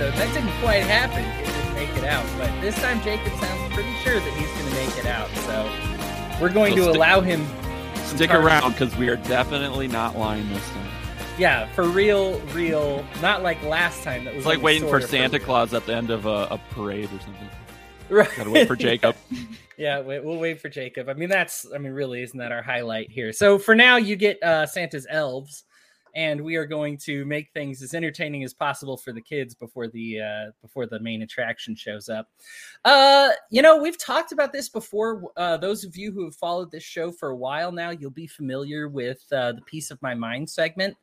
episode. That didn't quite happen. It didn't make it out, but this time Jacob sounds pretty sure that he's going to make it out. So we're going So to stick- allow him. Stick around because we are definitely not lying this time. Yeah, for real, real. Not like last time. That was It's like waiting for Santa real. Claus at the end of a, a parade or something. Right. Gotta wait for Jacob. Yeah, wait, we'll wait for Jacob. I mean, that's, I mean, really, isn't that our highlight here? So for now, you get uh, Santa's elves, and we are going to make things as entertaining as possible for the kids before the uh, before the main attraction shows up. Uh, you know, we've talked about this before. Uh, those of you who have followed this show for a while now, you'll be familiar with uh, the "Piece of My Mind" segment.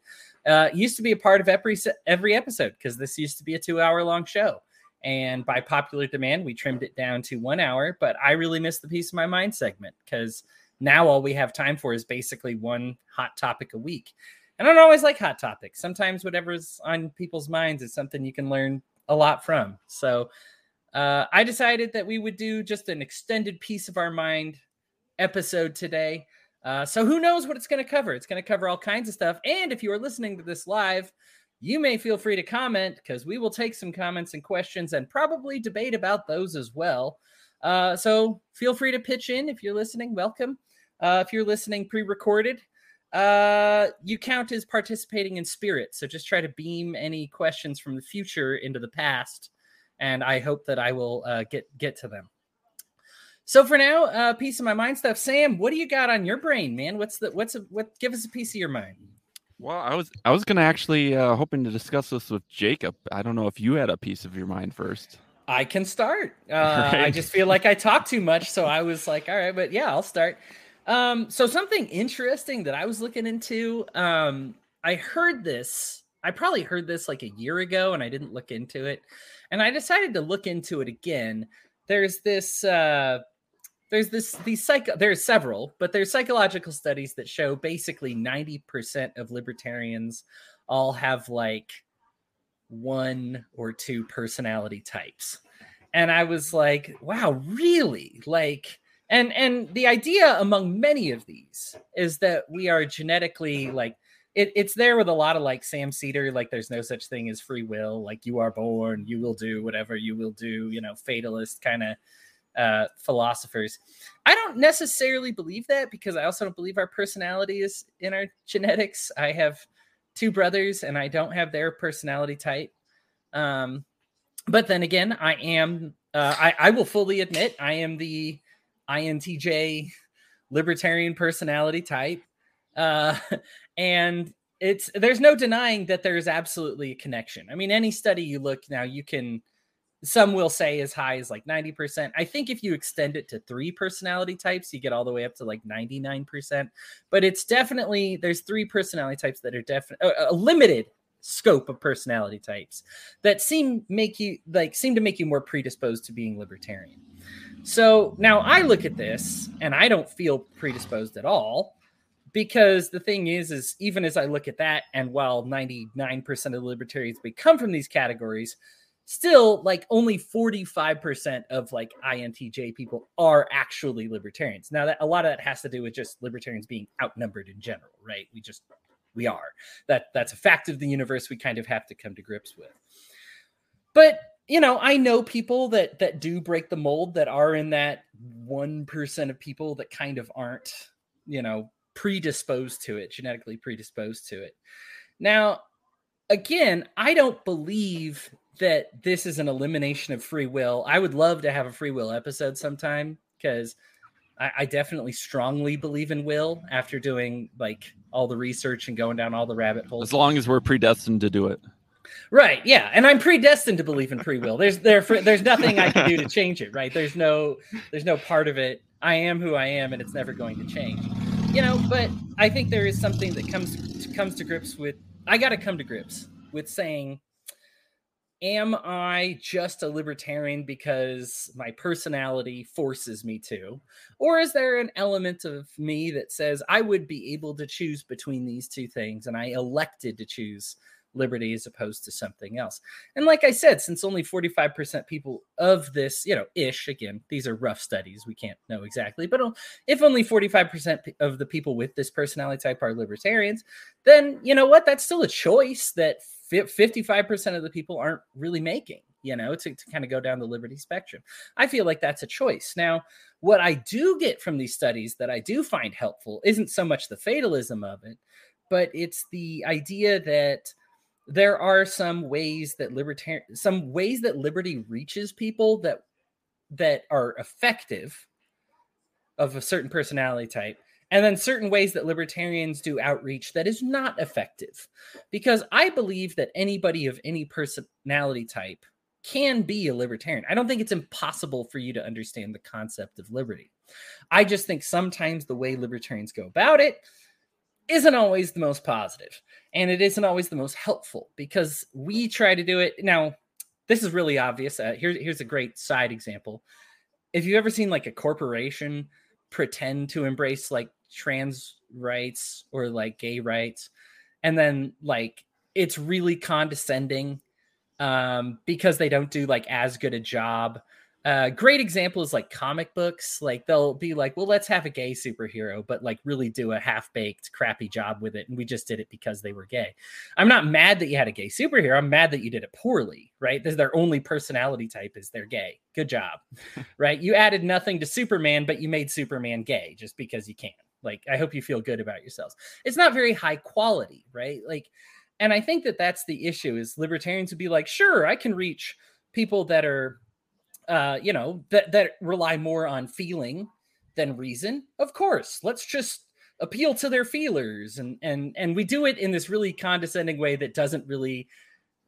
Uh, used to be a part of every every episode because this used to be a two hour long show. And by popular demand, we trimmed it down to one hour. But I really miss the piece of my mind segment because now all we have time for is basically one hot topic a week. And I don't always like hot topics. Sometimes whatever's on people's minds is something you can learn a lot from. So uh, I decided that we would do just an extended piece of our mind episode today. Uh, so who knows what it's going to cover? It's going to cover all kinds of stuff. And if you are listening to this live, you may feel free to comment because we will take some comments and questions and probably debate about those as well. Uh, so feel free to pitch in if you're listening. Welcome. Uh, if you're listening pre-recorded, uh, you count as participating in spirit. So just try to beam any questions from the future into the past, and I hope that I will uh, get get to them. So for now, uh, piece of my mind stuff. Sam, what do you got on your brain, man? What's the what's a, what? Give us a piece of your mind. Well, I was I was gonna actually uh, hoping to discuss this with Jacob. I don't know if you had a piece of your mind first. I can start. Uh, I just feel like I talk too much, so I was like, all right, but yeah, I'll start. Um, so something interesting that I was looking into. Um, I heard this. I probably heard this like a year ago, and I didn't look into it. And I decided to look into it again. There's this. Uh, there's this these psycho there's several but there's psychological studies that show basically 90% of libertarians all have like one or two personality types and i was like wow really like and and the idea among many of these is that we are genetically like it, it's there with a lot of like Sam Seder like there's no such thing as free will like you are born you will do whatever you will do you know fatalist kind of uh, philosophers. I don't necessarily believe that because I also don't believe our personality is in our genetics. I have two brothers and I don't have their personality type. Um, but then again, I am, uh, I, I will fully admit, I am the INTJ libertarian personality type. Uh, and it's, there's no denying that there's absolutely a connection. I mean, any study you look now, you can, some will say as high as like 90%. I think if you extend it to three personality types, you get all the way up to like 99%. But it's definitely, there's three personality types that are definitely a, limited scope of personality types that seem make you like seem to make you more predisposed to being libertarian. So now I look at this and I don't feel predisposed at all because the thing is is even as I look at that and while 99% of the libertarians may come from these categories, still like only 45% of like INTJ people are actually libertarians. Now that a lot of that has to do with just libertarians being outnumbered in general, right? We just we are. That that's a fact of the universe we kind of have to come to grips with. But you know, I know people that that do break the mold that are in that 1% of people that kind of aren't, you know, predisposed to it, genetically predisposed to it. Now, again, I don't believe that this is an elimination of free will. I would love to have a free will episode sometime because I, I definitely strongly believe in will after doing like all the research and going down all the rabbit holes. As long as we're predestined to do it. Right. Yeah, and I'm predestined to believe in free will. There's there there's nothing I can do to change it. Right. There's no there's no part of it. I am who I am, and it's never going to change. You know, but I think there is something that comes comes to grips with I got to come to grips with saying am I just a libertarian because my personality forces me to? Or is there an element of me that says I would be able to choose between these two things and I elected to choose liberty as opposed to something else? And like I said, since only 45% people of this, you know, ish, again, these are rough studies, we can't know exactly, but if only 45% of the people with this personality type are libertarians, then you know what? That's still a choice that 55% of the people aren't really making, you know, to, to kind of go down the liberty spectrum. I feel like that's a choice. Now, what I do get from these studies that I do find helpful isn't so much the fatalism of it, but it's the idea that there are some ways that libertarian some ways that liberty reaches people that that are effective of a certain personality type and then certain ways that libertarians do outreach that is not effective. Because I believe that anybody of any personality type can be a libertarian. I don't think it's impossible for you to understand the concept of liberty. I just think sometimes the way libertarians go about it isn't always the most positive and it isn't always the most helpful because we try to do it. Now, this is really obvious. Uh, here, here's a great side example. If you've ever seen like a corporation pretend to embrace like trans rights or like gay rights and then like it's really condescending um because they don't do like as good a job uh great example is like comic books like they'll be like well let's have a gay superhero but like really do a half-baked crappy job with it and we just did it because they were gay. I'm not mad that you had a gay superhero i'm mad that you did it poorly right? This their only personality type is they're gay. Good job right? You added nothing to superman but you made superman gay just because you can. Like, I hope you feel good about yourselves. It's not very high quality, right? Like, and I think that that's the issue is libertarians would be like, sure, I can reach people that are, uh, you know, that that rely more on feeling than reason. Of course, let's just appeal to their feelers, and and and we do it in this really condescending way that doesn't really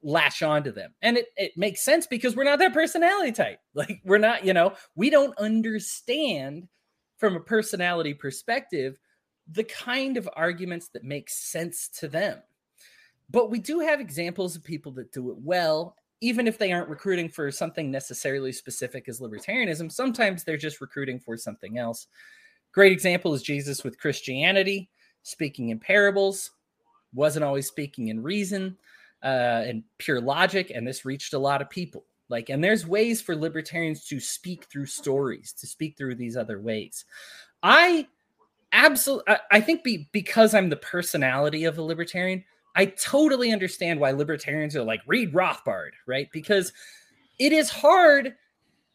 latch onto them. And it, it makes sense because we're not that personality type. Like we're not, you know, we don't understand from a personality perspective the kind of arguments that make sense to them. But we do have examples of people that do it well, even if they aren't recruiting for something necessarily specific as libertarianism. Sometimes they're just recruiting for something else. Great example is Jesus with Christianity, speaking in parables, wasn't always speaking in reason uh, and pure logic, and this reached a lot of people. Like, and there's ways for libertarians to speak through stories, to speak through these other ways. I absolutely, I, I think be, because I'm the personality of a libertarian, I totally understand why libertarians are like read Rothbard, right? Because it is hard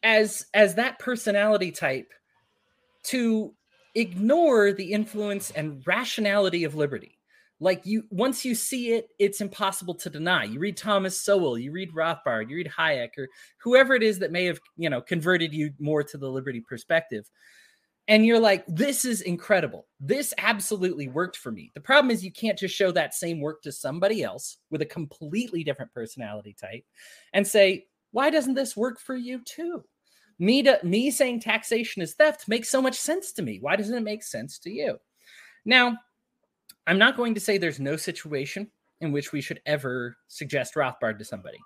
as as that personality type to ignore the influence and rationality of liberty. Like you once you see it it's impossible to deny. You read thomas sowell you read rothbard you read hayek or whoever it is that may have you know converted you more to the liberty perspective and you're like this is incredible. This absolutely worked for me. The problem is you can't just show that same work to somebody else with a completely different personality type and say why doesn't this work for you too? Me to me saying taxation is theft makes so much sense to me. Why doesn't it make sense to you? Now I'm not going to say there's no situation in which we should ever suggest Rothbard to somebody.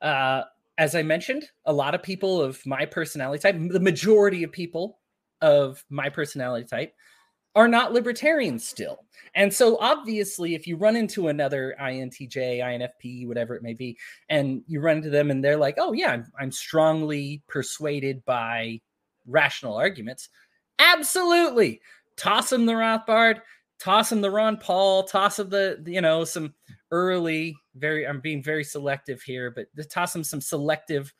Uh, as I mentioned, a lot of people of my personality type, the majority of people of my personality type, are not libertarians still. And so, obviously, if you run into another INTJ, INFP, whatever it may be, and you run into them and they're like, oh, yeah, I'm, I'm strongly persuaded by rational arguments, absolutely. Toss them the Rothbard, toss him the Ron Paul, toss him the you know some early very I'm being very selective here, but toss him some selective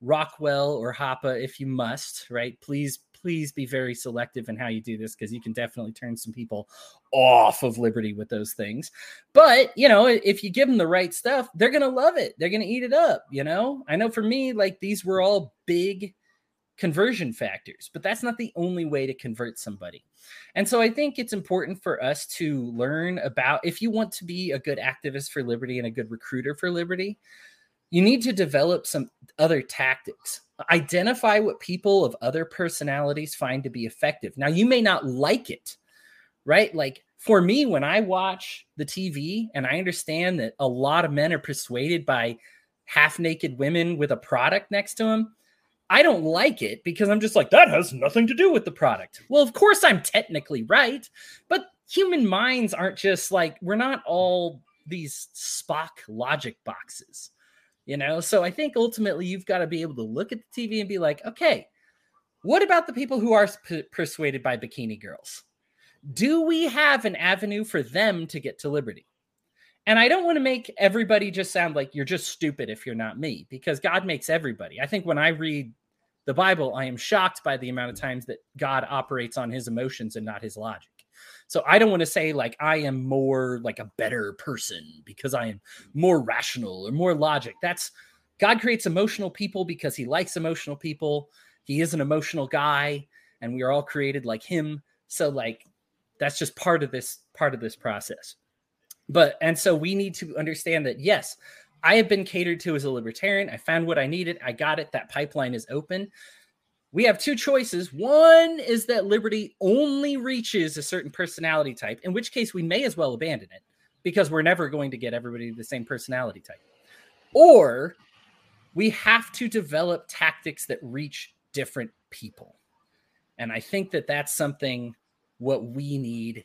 Rockwell or Hoppe if you must, right? Please please be very selective in how you do this because you can definitely turn some people off of liberty with those things. But, you know, if you give them the right stuff, they're going to love it. They're going to eat it up, you know? I know for me like these were all big conversion factors, but that's not the only way to convert somebody. And so I think it's important for us to learn about if you want to be a good activist for liberty and a good recruiter for liberty, you need to develop some other tactics. Identify what people of other personalities find to be effective. Now, you may not like it, right? Like for me, when I watch the TV and I understand that a lot of men are persuaded by half naked women with a product next to them, I don't like it because I'm just like, that has nothing to do with the product. Well, of course, I'm technically right, but human minds aren't just like, we're not all these Spock logic boxes, you know? So I think ultimately you've got to be able to look at the TV and be like, okay, what about the people who are p- persuaded by bikini girls? Do we have an avenue for them to get to liberty? And I don't want to make everybody just sound like you're just stupid if you're not me, because God makes everybody. I think when I read the Bible, I am shocked by the amount of times that God operates on his emotions and not his logic. So I don't want to say like I am more like a better person because I am more rational or more logic. That's God creates emotional people because he likes emotional people. He is an emotional guy and we are all created like him. So like that's just part of this part of this process. But and so we need to understand that yes, I have been catered to as a libertarian. I found what I needed. I got it. That pipeline is open. We have two choices. One is that liberty only reaches a certain personality type, in which case we may as well abandon it because we're never going to get everybody the same personality type. Or we have to develop tactics that reach different people. And I think that that's something what we need.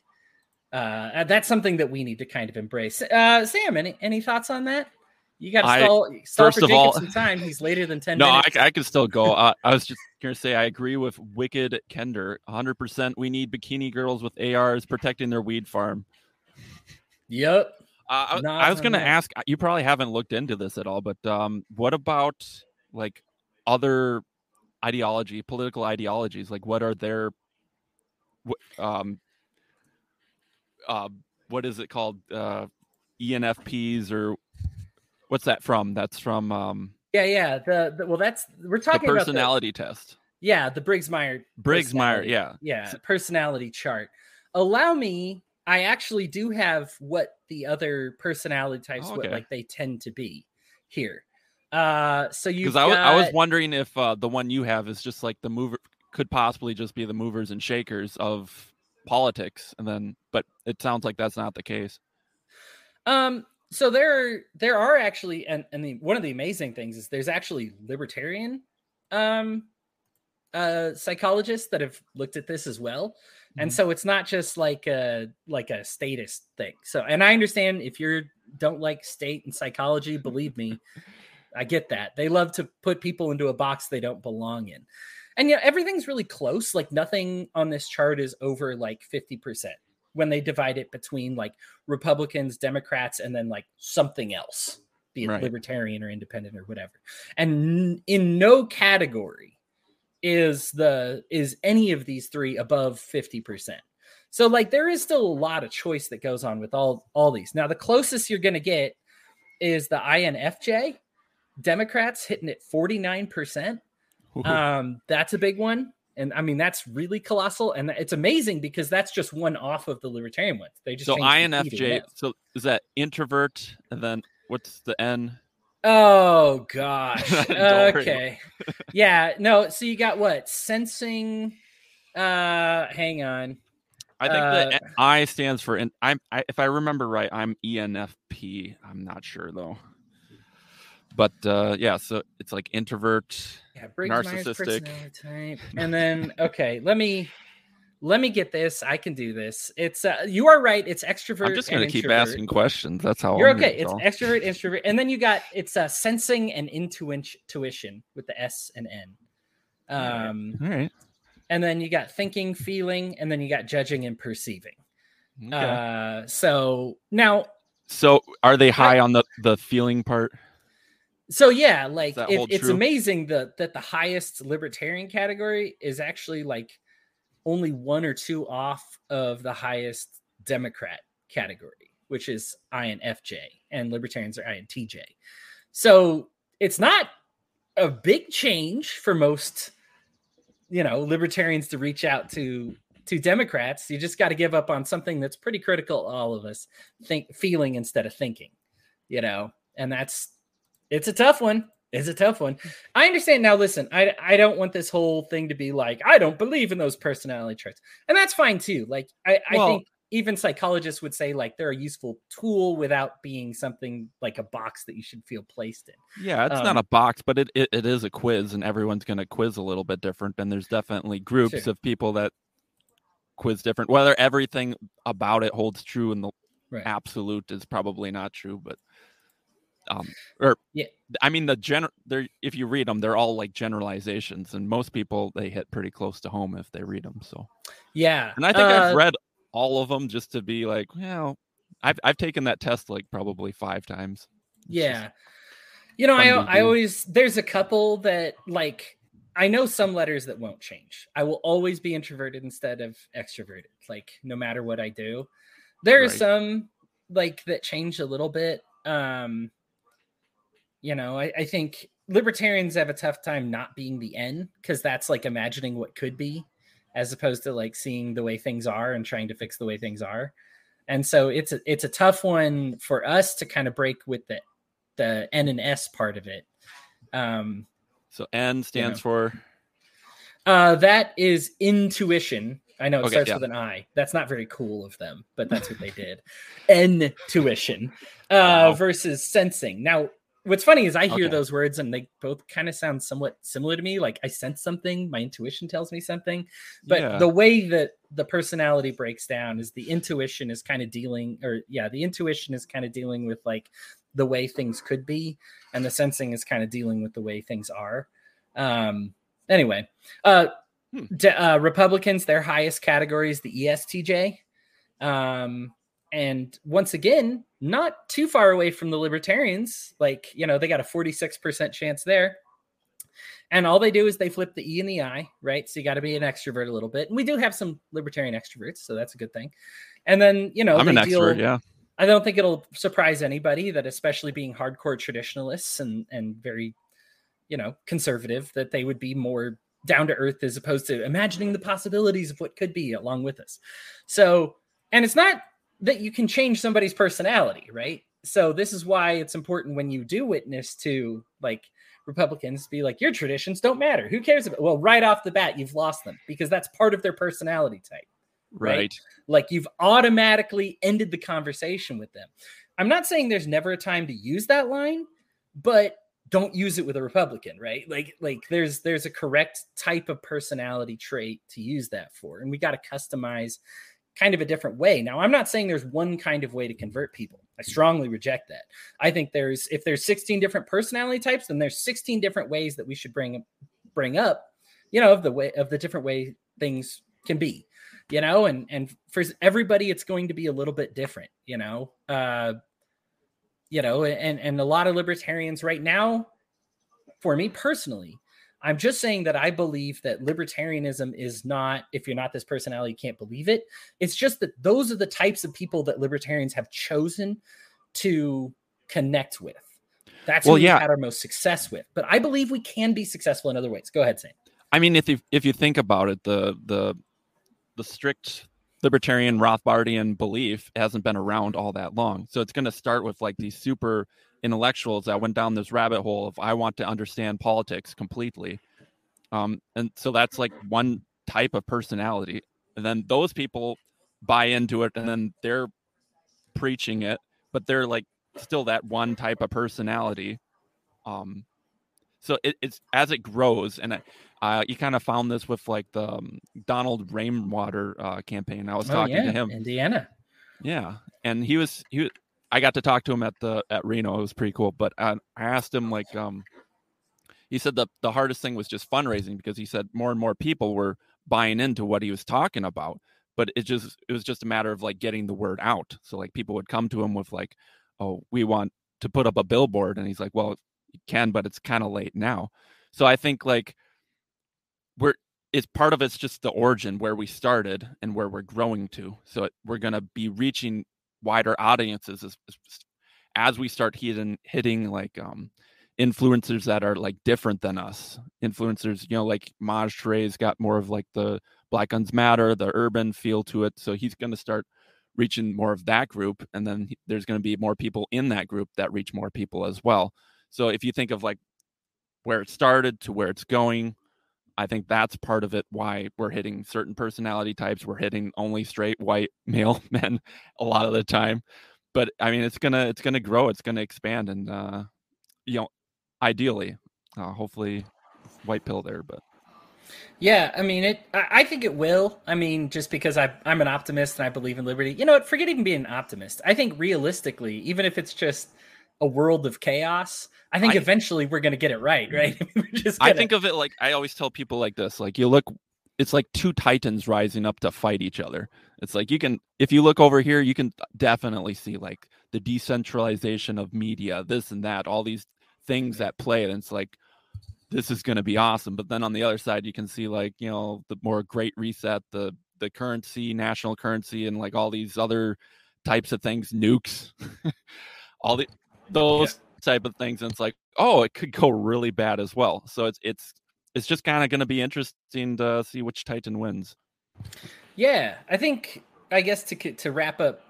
Uh, that's something that we need to kind of embrace. Uh, Sam, any any thoughts on that? You got to stall, stall first for of all- Jacob some time. He's later than ten No, I. I can still go. Uh, I was just gonna say I agree with Wicked Kender. 100. percent We need bikini girls with ARs protecting their weed farm. yep. Uh, I, I was gonna ask. You probably haven't looked into this at all, but um, what about like other ideology, political ideologies? Like, what are their, um, uh, what is it called? Uh, ENFPs or what's that from? That's from um, Yeah, yeah. The, the well, that's we're the talking about the, personality test. yeah the Briggs Meyer Briggs Meyer, yeah. yeah personality chart. Allow me. I actually do have what the other personality types what Okay. like they tend to be here. Uh, so you Because I was, I was wondering if uh, the one you have is just like the mover could possibly just be the movers and shakers of politics, and then but it sounds like that's not the case. Um, so there there are actually and, and the, one of the amazing things is there's actually libertarian um uh psychologists that have looked at this as well. And Mhm. so it's not just like a like a statist thing. So and I understand if you don't like state and psychology, believe me, I get that. They love to put people into a box they don't belong in. And yeah, everything's really close. Like nothing on this chart is over like 50% when they divide it between like Republicans, Democrats, and then like something else, be it Right. libertarian or independent or whatever. And in no category is the is any of these three above 50%. So like there is still a lot of choice that goes on with all all these. Now the closest you're going to get is the INFJ. Democrats hitting at 49%. Ooh. Um, that's a big one. And I mean, that's really colossal. And it's amazing because that's just one off of the libertarian ones. They just so changed the P to INFJ. So is that introvert, and then what's the N? Oh gosh. Okay. yeah. No. So you got what? Sensing. Uh, hang on. I think Uh, the I stands for. In, I'm. I, if I remember right, I'm ENFP. I'm not sure though. But uh, yeah, so it's like introvert. Yeah, Narcissistic. type. And then okay, let me let me get this. I can do this. It's uh, you are right. It's extrovert. I'm just gonna keep introvert. asking questions. That's how You're I'm okay. It's extrovert, introvert, and then you got it's uh, sensing and intuition tuition with the S and N. Um, All right. and then you got thinking, feeling, and then you got judging and perceiving. Okay. Uh, so now, so are they high on the the feeling part? So yeah, like it- it's amazing that that the highest libertarian category is actually like only one or two off of the highest Democrat category, which is INFJ, and libertarians are INTJ. So it's not a big change for most, you know, libertarians to reach out to to Democrats. You just got to give up on something that's pretty critical all of us, think feeling instead of thinking, you know, and that's it's a tough one. It's a tough one. I understand now. Listen, I I don't want this whole thing to be like I don't believe in those personality traits, and that's fine too. Like I I Well, think even psychologists would say like they're a useful tool without being something like a box that you should feel placed in. Yeah, it's um, not a box, but it, it, it is a quiz, and everyone's going to quiz a little bit different. And there's definitely groups sure. of people that quiz different. Whether everything about it holds true in the right. absolute is probably not true, but um or yeah i mean the general they're if you read them they're all like generalizations and most people they hit pretty close to home if they read them so yeah and i think uh, i've read all of them just to be like, well, I've I've taken that test like probably five times. It's yeah. You know, I I always there's a couple that like I know some letters that won't change. I will always be introverted instead of extroverted, like no matter what I do. There are right. some like that change a little bit. Um, you know, I, I think libertarians have a tough time not being the N because that's like imagining what could be as opposed to like seeing the way things are and trying to fix the way things are. And so it's a, it's a tough one for us to kind of break with the the N and S part of it. Um, so N stands you know. for uh, that is intuition. I know it okay, starts yeah. with an I. That's not very cool of them, but that's what they did. Intuition uh, wow. versus sensing. Now, what's funny is I hear okay. those words and they both kind of sound somewhat similar to me. Like I sense something, my intuition tells me something. But yeah. the way that the personality breaks down is the intuition is kind of dealing, or yeah, the intuition is kind of dealing with like the way things could be, and the sensing is kind of dealing with the way things are. Um, anyway, uh, hmm. uh Republicans, their highest category is the ESTJ. Um, and once again, not too far away from the libertarians. Like, you know, they got a 46% chance there. And all they do is they flip the E and the I, right? So you got to be an extrovert a little bit. And we do have some libertarian extroverts, so that's a good thing. And then, you know, I'm an deal, extrovert, yeah. I don't think it'll surprise anybody that, especially being hardcore traditionalists and and very, you know, conservative, that they would be more down to earth as opposed to imagining the possibilities of what could be along with us. So, and it's not that you can change somebody's personality, right? So this is why it's important when you do witness to like Republicans be like, your traditions don't matter. Who cares about? Well, right off the bat, you've lost them because that's part of their personality type, right? right? Like you've automatically ended the conversation with them. I'm not saying there's never a time to use that line, but don't use it with a Republican, right? Like, like there's there's a correct type of personality trait to use that for, and we got to customize kind of a different way. Now, I'm not saying there's one kind of way to convert people. I strongly reject that. I think there's if there's 16 different personality types, then there's 16 different ways that we should bring bring up, you know, of the way of the different way things can be, you know, and and for everybody it's going to be a little bit different, you know. Uh you know, and and a lot of libertarians right now for me personally I'm just saying that I believe that libertarianism is not, if you're not this personality, you can't believe it. It's just that those are the types of people that libertarians have chosen to connect with. That's well, what yeah. we had our most success with. But I believe we can be successful in other ways. Go ahead, Sam. I mean, if you if you think about it, the the the strict libertarian Rothbardian belief hasn't been around all that long. So it's going to start with like these super intellectuals that went down this rabbit hole of I want to understand politics completely. Um, and so that's like one type of personality. And then those people buy into it and then they're preaching it, but they're like still that one type of personality. Um, so it, it's as it grows, and uh, you kind of found this with like the um, Donald Rainwater uh, campaign. I was oh, talking yeah. to him, Indiana. Yeah, and he was he I got to talk to him at the at Reno. It was pretty cool. But I, I asked him like, um, he said the the hardest thing was just fundraising because he said more and more people were buying into what he was talking about. But it just it was just a matter of like getting the word out. So like people would come to him with like, oh, we want to put up a billboard, and he's like, well, you can, but it's kind of late now. So I think like we're it's part of it's just the origin where we started and where we're growing to. So we're going to be reaching wider audiences as, as we start hitting hitting like um influencers that are like different than us influencers you know like maj Touré got more of like the black guns matter the urban feel to it so he's going to start reaching more of that group and then there's going to be more people in that group that reach more people as well. So if you think of like where it started to where it's going I think that's part of it why we're hitting certain personality types. We're hitting only straight white male men a lot of the time. But I mean, it's gonna it's gonna grow. It's gonna expand, and uh, you know, ideally, uh, hopefully, white pill there. But yeah, I mean it. I, think it will. I mean, just because I, I'm an optimist and I believe in liberty. You know what? Forget even being an optimist. I think realistically, even if it's just a world of chaos, I think I, eventually we're going to get it right, mm-hmm. right? just gonna... I think of it like I always tell people like this: like you look, it's like two titans rising up to fight each other. It's like you can, if you look over here, you can definitely see like the decentralization of media, this and that, all these things that play, and it's like this is going to be awesome. But then on the other side, you can see like you know the more great reset, the the currency, national currency, and like all these other types of things, nukes, all the those yeah. type of things. And it's like, oh, it could go really bad as well. So it's it's it's just kind of going to be interesting to see which Titan wins. Yeah, I think I guess to to wrap up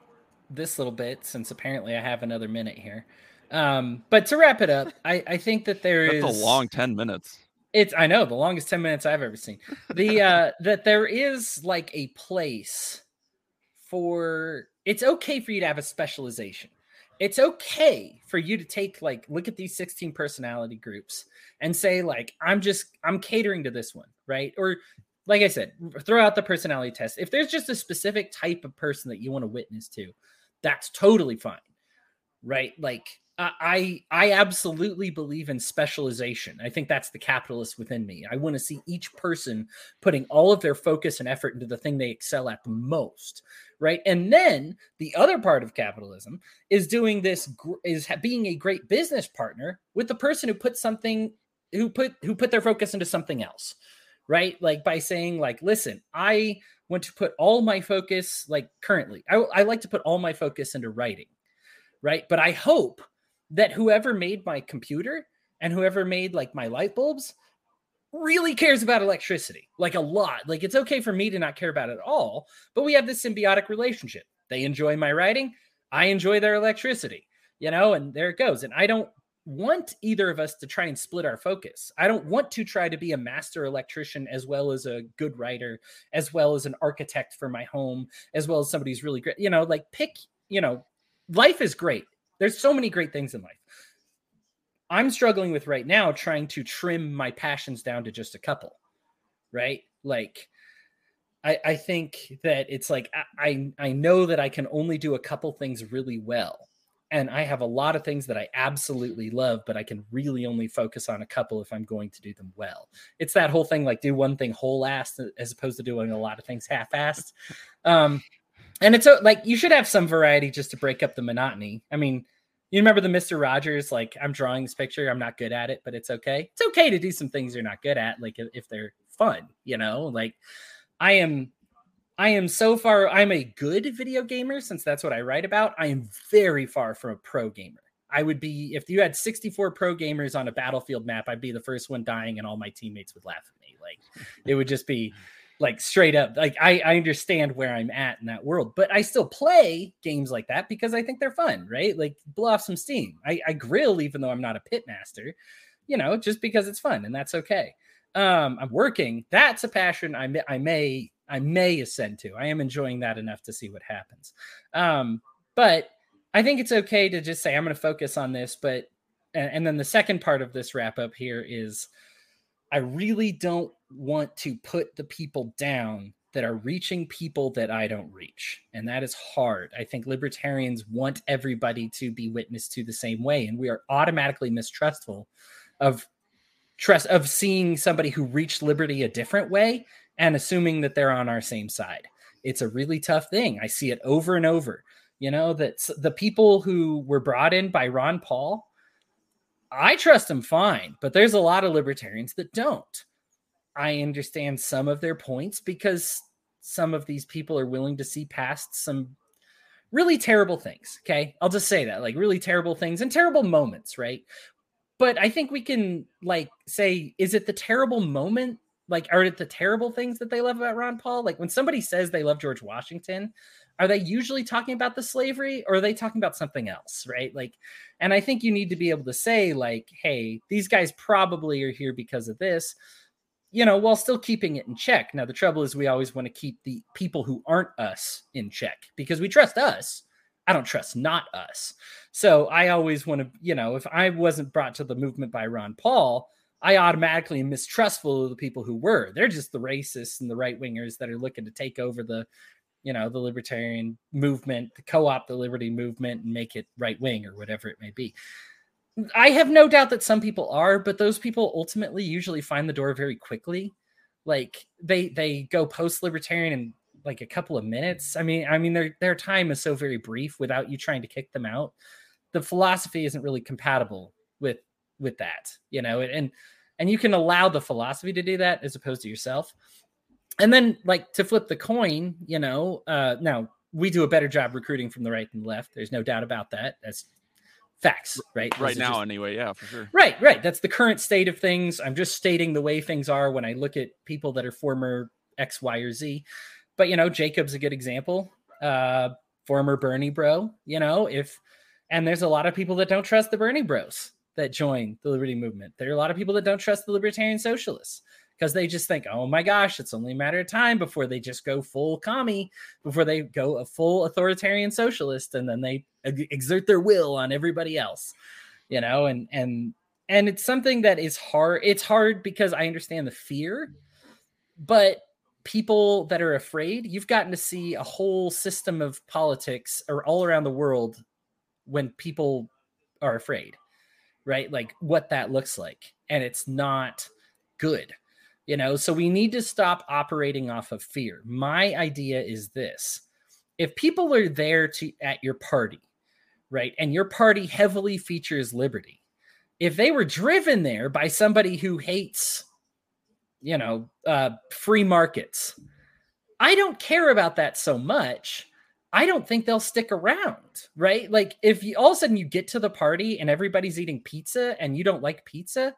this little bit, since apparently I have another minute here. Um, but to wrap it up, I, I think that there That's is a long ten minutes. It's I know the longest ten minutes I've ever seen. The uh that there is like a place for it's okay for you to have a specialization. It's okay for you to take like look at these 16 personality groups and say like I'm just I'm catering to this one, right? Or like I said, throw out the personality test. If there's just a specific type of person that you want to witness to, that's totally fine. Right? Like I I absolutely believe in specialization. I think that's the capitalist within me. I want to see each person putting all of their focus and effort into the thing they excel at the most, right? And then the other part of capitalism is doing this is being a great business partner with the person who put something who put who put their focus into something else, right? Like by saying like, listen, I want to put all my focus like currently. I, I like to put all my focus into writing, right? But I hope that whoever made my computer and whoever made like my light bulbs really cares about electricity like a lot. Like it's okay for me to not care about it all but we have this symbiotic relationship. They enjoy my writing. I enjoy their electricity you know and there it goes. And i don't want either of us to try and split our focus. I don't want to try to be a master electrician as well as a good writer as well as an architect for my home as well as somebody who's really great you know like pick you know life is great there's so many great things in life. I'm struggling with right now trying to trim my passions down to just a couple, right? Like, I, I think that it's like I, I know that I can only do a couple things really well. And I have a lot of things that I absolutely love, but I can really only focus on a couple if I'm going to do them well. It's that whole thing like do one thing whole assed as opposed to doing a lot of things half assed. Um, and it's uh, like you should have some variety just to break up the monotony. I mean, you remember the Mister Rogers? Like, I'm drawing this picture. I'm not good at it, but it's okay. It's okay to do some things you're not good at, like if they're fun. You know, like I am. I am so far. I'm a good video gamer since that's what I write about. I am very far from a pro gamer. I would be if you had 64 pro gamers on a battlefield map, I'd be the first one dying, and all my teammates would laugh at me. Like it would just be like straight up like I, I understand where i'm at in that world but i still play games like that because i think they're fun right? Like blow off some steam. I, I grill even though i'm not a pit master you know just because it's fun and that's okay. Um i'm working. That's a passion i may i may i may ascend to. I am enjoying that enough to see what happens. Um but i think it's okay to just say i'm going to focus on this but and, and then the second part of this wrap up here is I really don't want to put the people down that are reaching people that I don't reach. And that is hard. I think libertarians want everybody to be witnessed to the same way. And we are automatically mistrustful of trust of seeing somebody who reached liberty a different way and assuming that they're on our same side. It's a really tough thing. I see it over and over. You know, that the people who were brought in by Ron Paul I trust them fine, but there's a lot of libertarians that don't. I understand some of their points because some of these people are willing to see past some really terrible things. Okay. I'll just say that like really terrible things and terrible moments, right? But I think we can like say, is it the terrible moment? Like, are it the terrible things that they love about Ron Paul? Like when somebody says they love George Washington, are they usually talking about the slavery or are they talking about something else right like and i think you need to be able to say like hey these guys probably are here because of this you know, while still keeping it in check. Now, the trouble is we always want to keep the people who aren't us in check because we trust us. I don't trust not us. So I always want to, you know, if I wasn't brought to the movement by Ron Paul, I automatically am mistrustful of the people who were. They're just the racists and the right wingers that are looking to take over the, you know, the libertarian movement, the co-op the liberty movement and make it right wing or whatever it may be. I have no doubt that some people are, but those people ultimately usually find the door very quickly. Like they they go post libertarian in like a couple of minutes. I mean, I mean their their time is so very brief without you trying to kick them out. The philosophy isn't really compatible with with that, you know, and and you can allow the philosophy to do that as opposed to yourself. And then like to flip the coin, you know, uh now we do a better job recruiting from the right and left. There's no doubt about that. That's facts, right? Right now, just, anyway. Yeah, for sure. Right, right. That's the current state of things. I'm just stating the way things are when I look at people that are former X, Y, or Z. But you know, Jacob's a good example. Uh, former Bernie bro. You know, if and there's a lot of people that don't trust the Bernie bros that join the liberty movement. There are a lot of people that don't trust the libertarian socialists because they just think, oh my gosh, it's only a matter of time before they just go full commie, before they go a full authoritarian socialist, and then they exert their will on everybody else, you know, and and and it's something that is hard. It's hard because I understand the fear, but people that are afraid, you've gotten to see a whole system of politics or all around the world when people are afraid, right? Like what that looks like, and it's not good you know so we need to stop operating off of fear. My idea is this if people are there to at your party right and your party heavily features liberty if they were driven there by somebody who hates you know uh, free markets i don't care about that so much. I don't think they'll stick around right? Like if you all of a sudden you get to the party and everybody's eating pizza and you don't like pizza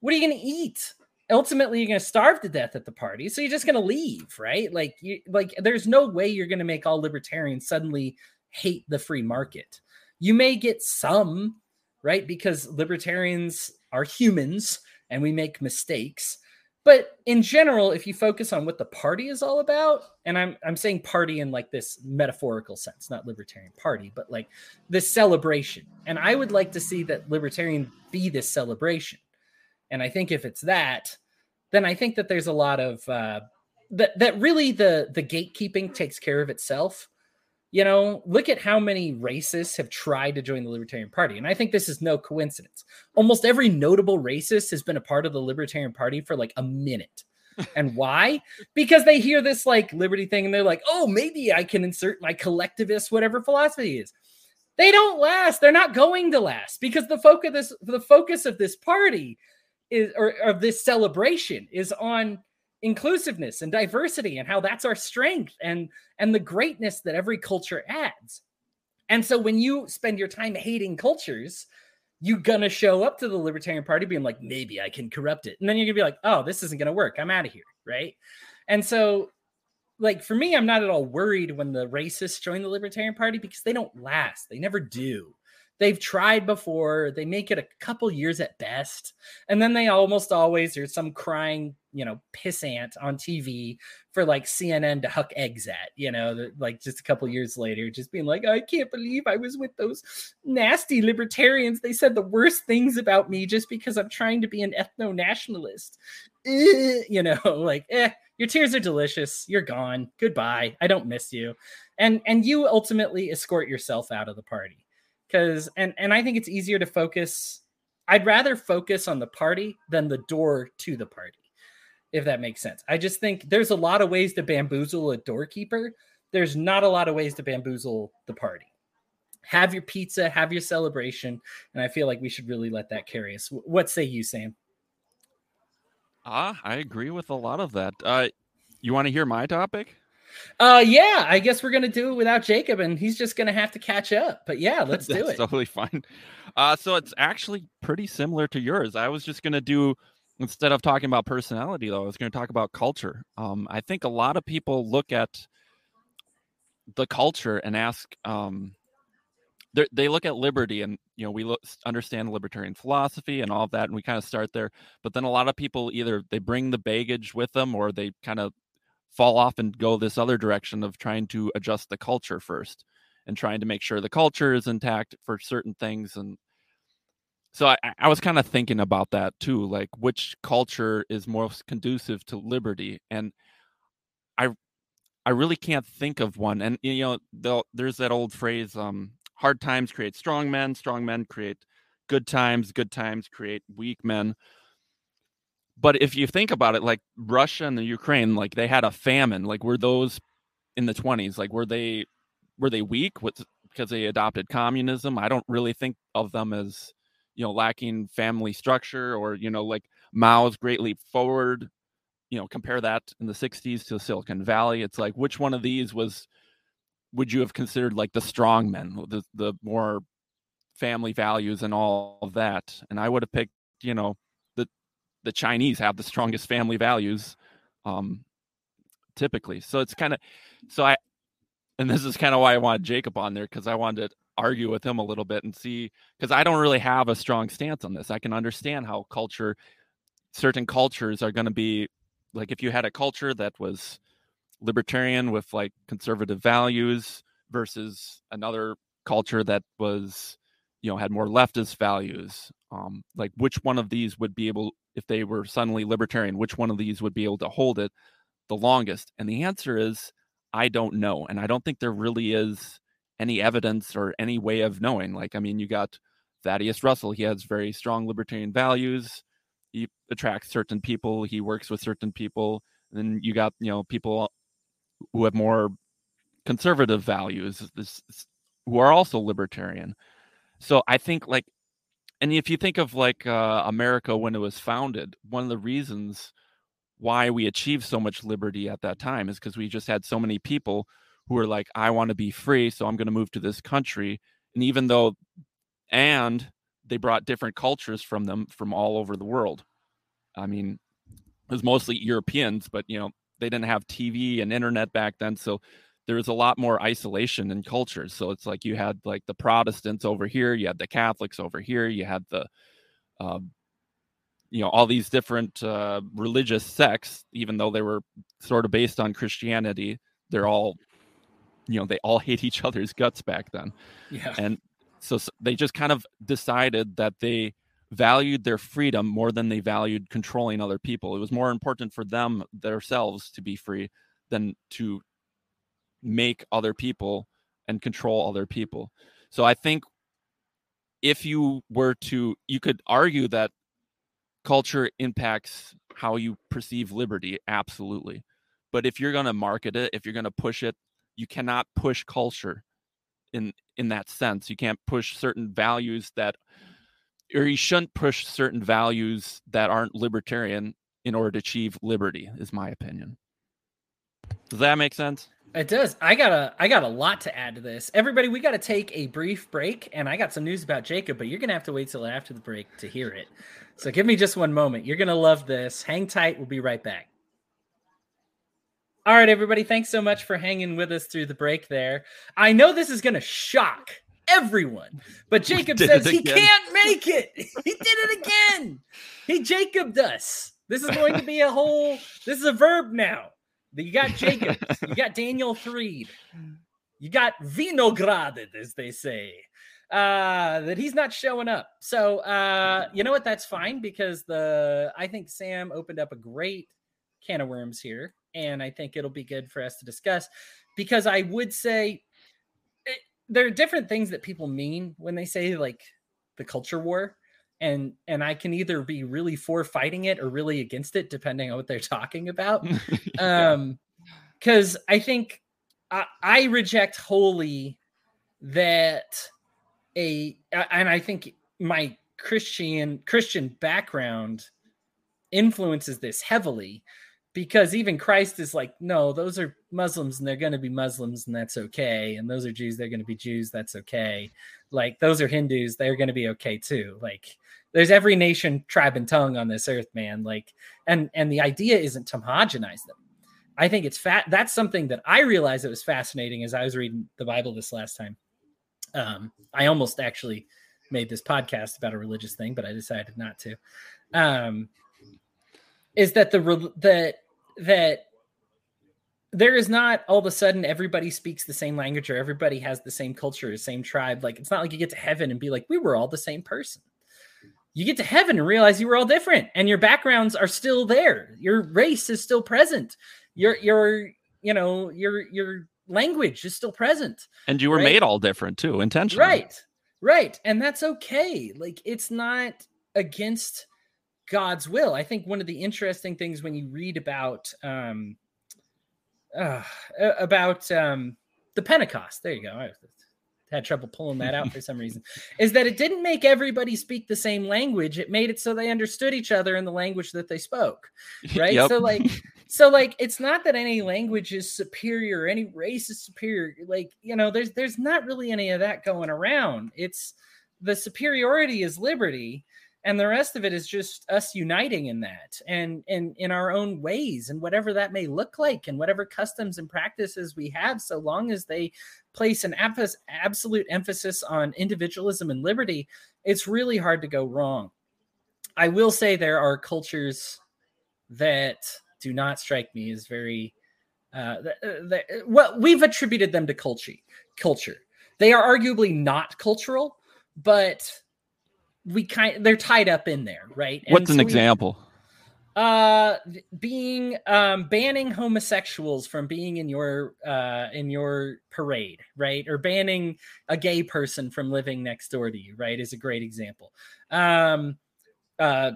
what are you going to eat ultimately you're going to starve to death at the party so you're just going to leave right? Like you like there's no way you're going to make all libertarians suddenly hate the free market. You may get some right? Because libertarians are humans and we make mistakes. But in general if you focus on what the party is all about and i'm i'm saying party in like this metaphorical sense not libertarian party but like this celebration. And i would like to see that libertarian be this celebration and I think if it's that, then I think that there's a lot of uh, that that really the the gatekeeping takes care of itself. You know, look at how many racists have tried to join the Libertarian Party, and I think this is no coincidence. Almost every notable racist has been a part of the Libertarian Party for like a minute. and why? Because they hear this like liberty thing and they're like, oh, maybe I can insert my collectivist, whatever philosophy is. They don't last. They're not going to last because the focus of this the focus of this party is or of this celebration is on inclusiveness and diversity and how that's our strength and and the greatness that every culture adds. And so when you spend your time hating cultures, you're gonna show up to the Libertarian Party being like, maybe I can corrupt it. And then you're gonna be like, oh, this isn't gonna work. I'm out of here. Right. And so, like, for me, I'm not at all worried when the racists join the Libertarian Party because they don't last. They never do. They've tried before. They make it a couple years at best. And then they almost always, there's some crying, you know, pissant on TV for like CNN to huck eggs at, you know, like just a couple years later, just being like, I can't believe I was with those nasty libertarians. They said the worst things about me just because I'm trying to be an ethno nationalist. You know, like, eh, your tears are delicious. You're gone. Goodbye. I don't miss you. And and you ultimately escort yourself out of the party because and and I think it's easier to focus. I'd rather focus on the party than the door to the party, if that makes sense. I just think there's a lot of ways to bamboozle a doorkeeper. There's not a lot of ways to bamboozle the party. Have your pizza, have your celebration, and I feel like we should really let that carry us. What say you, Sam? Ah, I agree with a lot of that. Uh, you want to hear my topic? Uh, yeah, I guess we're gonna do it without Jacob, and he's just gonna have to catch up. But yeah, let's do it. Totally fine. Uh, so it's actually pretty similar to yours. I was just gonna do instead of talking about personality, though, I was gonna talk about culture. Um, I think a lot of people look at the culture and ask, um, they look at liberty and you know we look, understand libertarian philosophy and all of that and we kind of start there but then a lot of people either they bring the baggage with them or they kind of fall off and go this other direction of trying to adjust the culture first and trying to make sure the culture is intact for certain things and so I, I was kind of thinking about that too like which culture is most conducive to liberty and i i really can't think of one and you know there's that old phrase um hard times create strong men strong men create good times good times create weak men but if you think about it like russia and the ukraine like they had a famine like were those in the 20s like were they were they weak with because they adopted communism? I don't really think of them as you know lacking family structure or you know like mao's great leap forward you know compare that in the 60s to silicon valley it's like which one of these was would you have considered like the strong men the, the more family values and all of that? And i would have picked you know the chinese have the strongest family values um typically so it's kind of so i and this is kind of why i wanted jacob on there because i wanted to argue with him a little bit and see because I don't really have a strong stance on this. I can understand how culture, certain cultures are going to be like if you had a culture that was libertarian with like conservative values versus another culture that was you know had more leftist values um like which one of these would be able if they were suddenly libertarian which one of these would be able to hold it the longest and the answer is i don't know and i don't think there really is any evidence or any way of knowing. Like, I mean, you got Thaddeus Russell, he has very strong libertarian values. He attracts certain people, he works with certain people. And then you got, you know, people who have more conservative values this, who are also libertarian. So I think like and if you think of like uh, America when it was founded, one of the reasons why we achieved so much liberty at that time is because we just had so many people who were like, I want to be free, so I'm going to move to this country. And even though, and they brought different cultures from them from all over the world. I mean, it was mostly Europeans, but you know, they didn't have TV and internet back then. So there was a lot more isolation in cultures. So it's like you had like the Protestants over here, you had the Catholics over here, you had the, uh, you know, all these different uh, religious sects, even though they were sort of based on Christianity, they're all you know they all hate each other's guts back then. Yeah. And so, so they just kind of decided that they valued their freedom more than they valued controlling other people. It was more important for them themselves to be free than to make other people and control other people. So i think if you were to you could argue that culture impacts how you perceive liberty absolutely. But if you're going to market it if you're going to push it you cannot push culture in in that sense. You can't push certain values that or you shouldn't push certain values that aren't libertarian in order to achieve liberty is my opinion. Does that make sense it does i got a i got a lot to add to this everybody we got to take a brief break and i got some news about jacob but you're gonna have to wait till after the break to hear it so give me just one moment you're gonna love this hang tight we'll be right back all right, everybody. Thanks so much for hanging with us through the break there. I know this is going to shock everyone, but Jacob says he can't make it. He did it again. He Jacobed us. This is going to be a whole, this is a verb now. You got Jacob, you got Daniel Threed, you got Vinograded, as they say. Uh, that he's not showing up. So uh, you know what? That's fine because the I think Sam opened up a great can of worms here and I think it'll be good for us to discuss because I would say it, eh, there are different things that people mean when they say like the culture war and and I can either be really for fighting it or really against it depending on what they're talking about yeah. um cuz I think I, I reject wholly that a and I think my Christian Christian background influences this heavily because even Christ is like, no, those are Muslims and they're going to be Muslims and that's okay. And those are Jews, they're going to be Jews, that's okay. Like those are Hindus, they're going to be okay too. Like there's every nation, tribe, and tongue on this earth, man. Like, and and the idea isn't to homogenize them. I think it's fat. That's something that I realized it was fascinating as I was reading the Bible this last time. Um, I almost actually made this podcast about a religious thing, but I decided not to. Um, is that the that that there is not all of a sudden everybody speaks the same language or everybody has the same culture, the same tribe. Like it's not like you get to heaven and be like, we were all the same person. You get to heaven and realize you were all different, and your backgrounds are still there. Your race is still present. Your your you know your your language is still present. And you were right? made all different too, intentionally. Right. Right. And that's okay. Like it's not against God's will. I think one of the interesting things when you read about um uh, about um the Pentecost, there you go. I had trouble pulling that out for some reason. Is that it didn't make everybody speak the same language. It made it so they understood each other in the language that they spoke. Right. Yep. So like so like it's not that any language is superior, any race is superior. Like, you know, there's there's not really any of that going around. It's the superiority is liberty and the rest of it is just us uniting in that and and in our own ways and whatever that may look like and whatever customs and practices we have so long as they place an absolute emphasis on individualism and liberty it's really hard to go wrong. I will say there are cultures that do not strike me as very uh, uh well we've attributed them to culture culture. They are arguably not cultural but we kind they're tied up in there right? What's and an so example? Uh being um banning homosexuals from being in your uh in your parade right? Or banning a gay person from living next door to you right is a great example. Um uh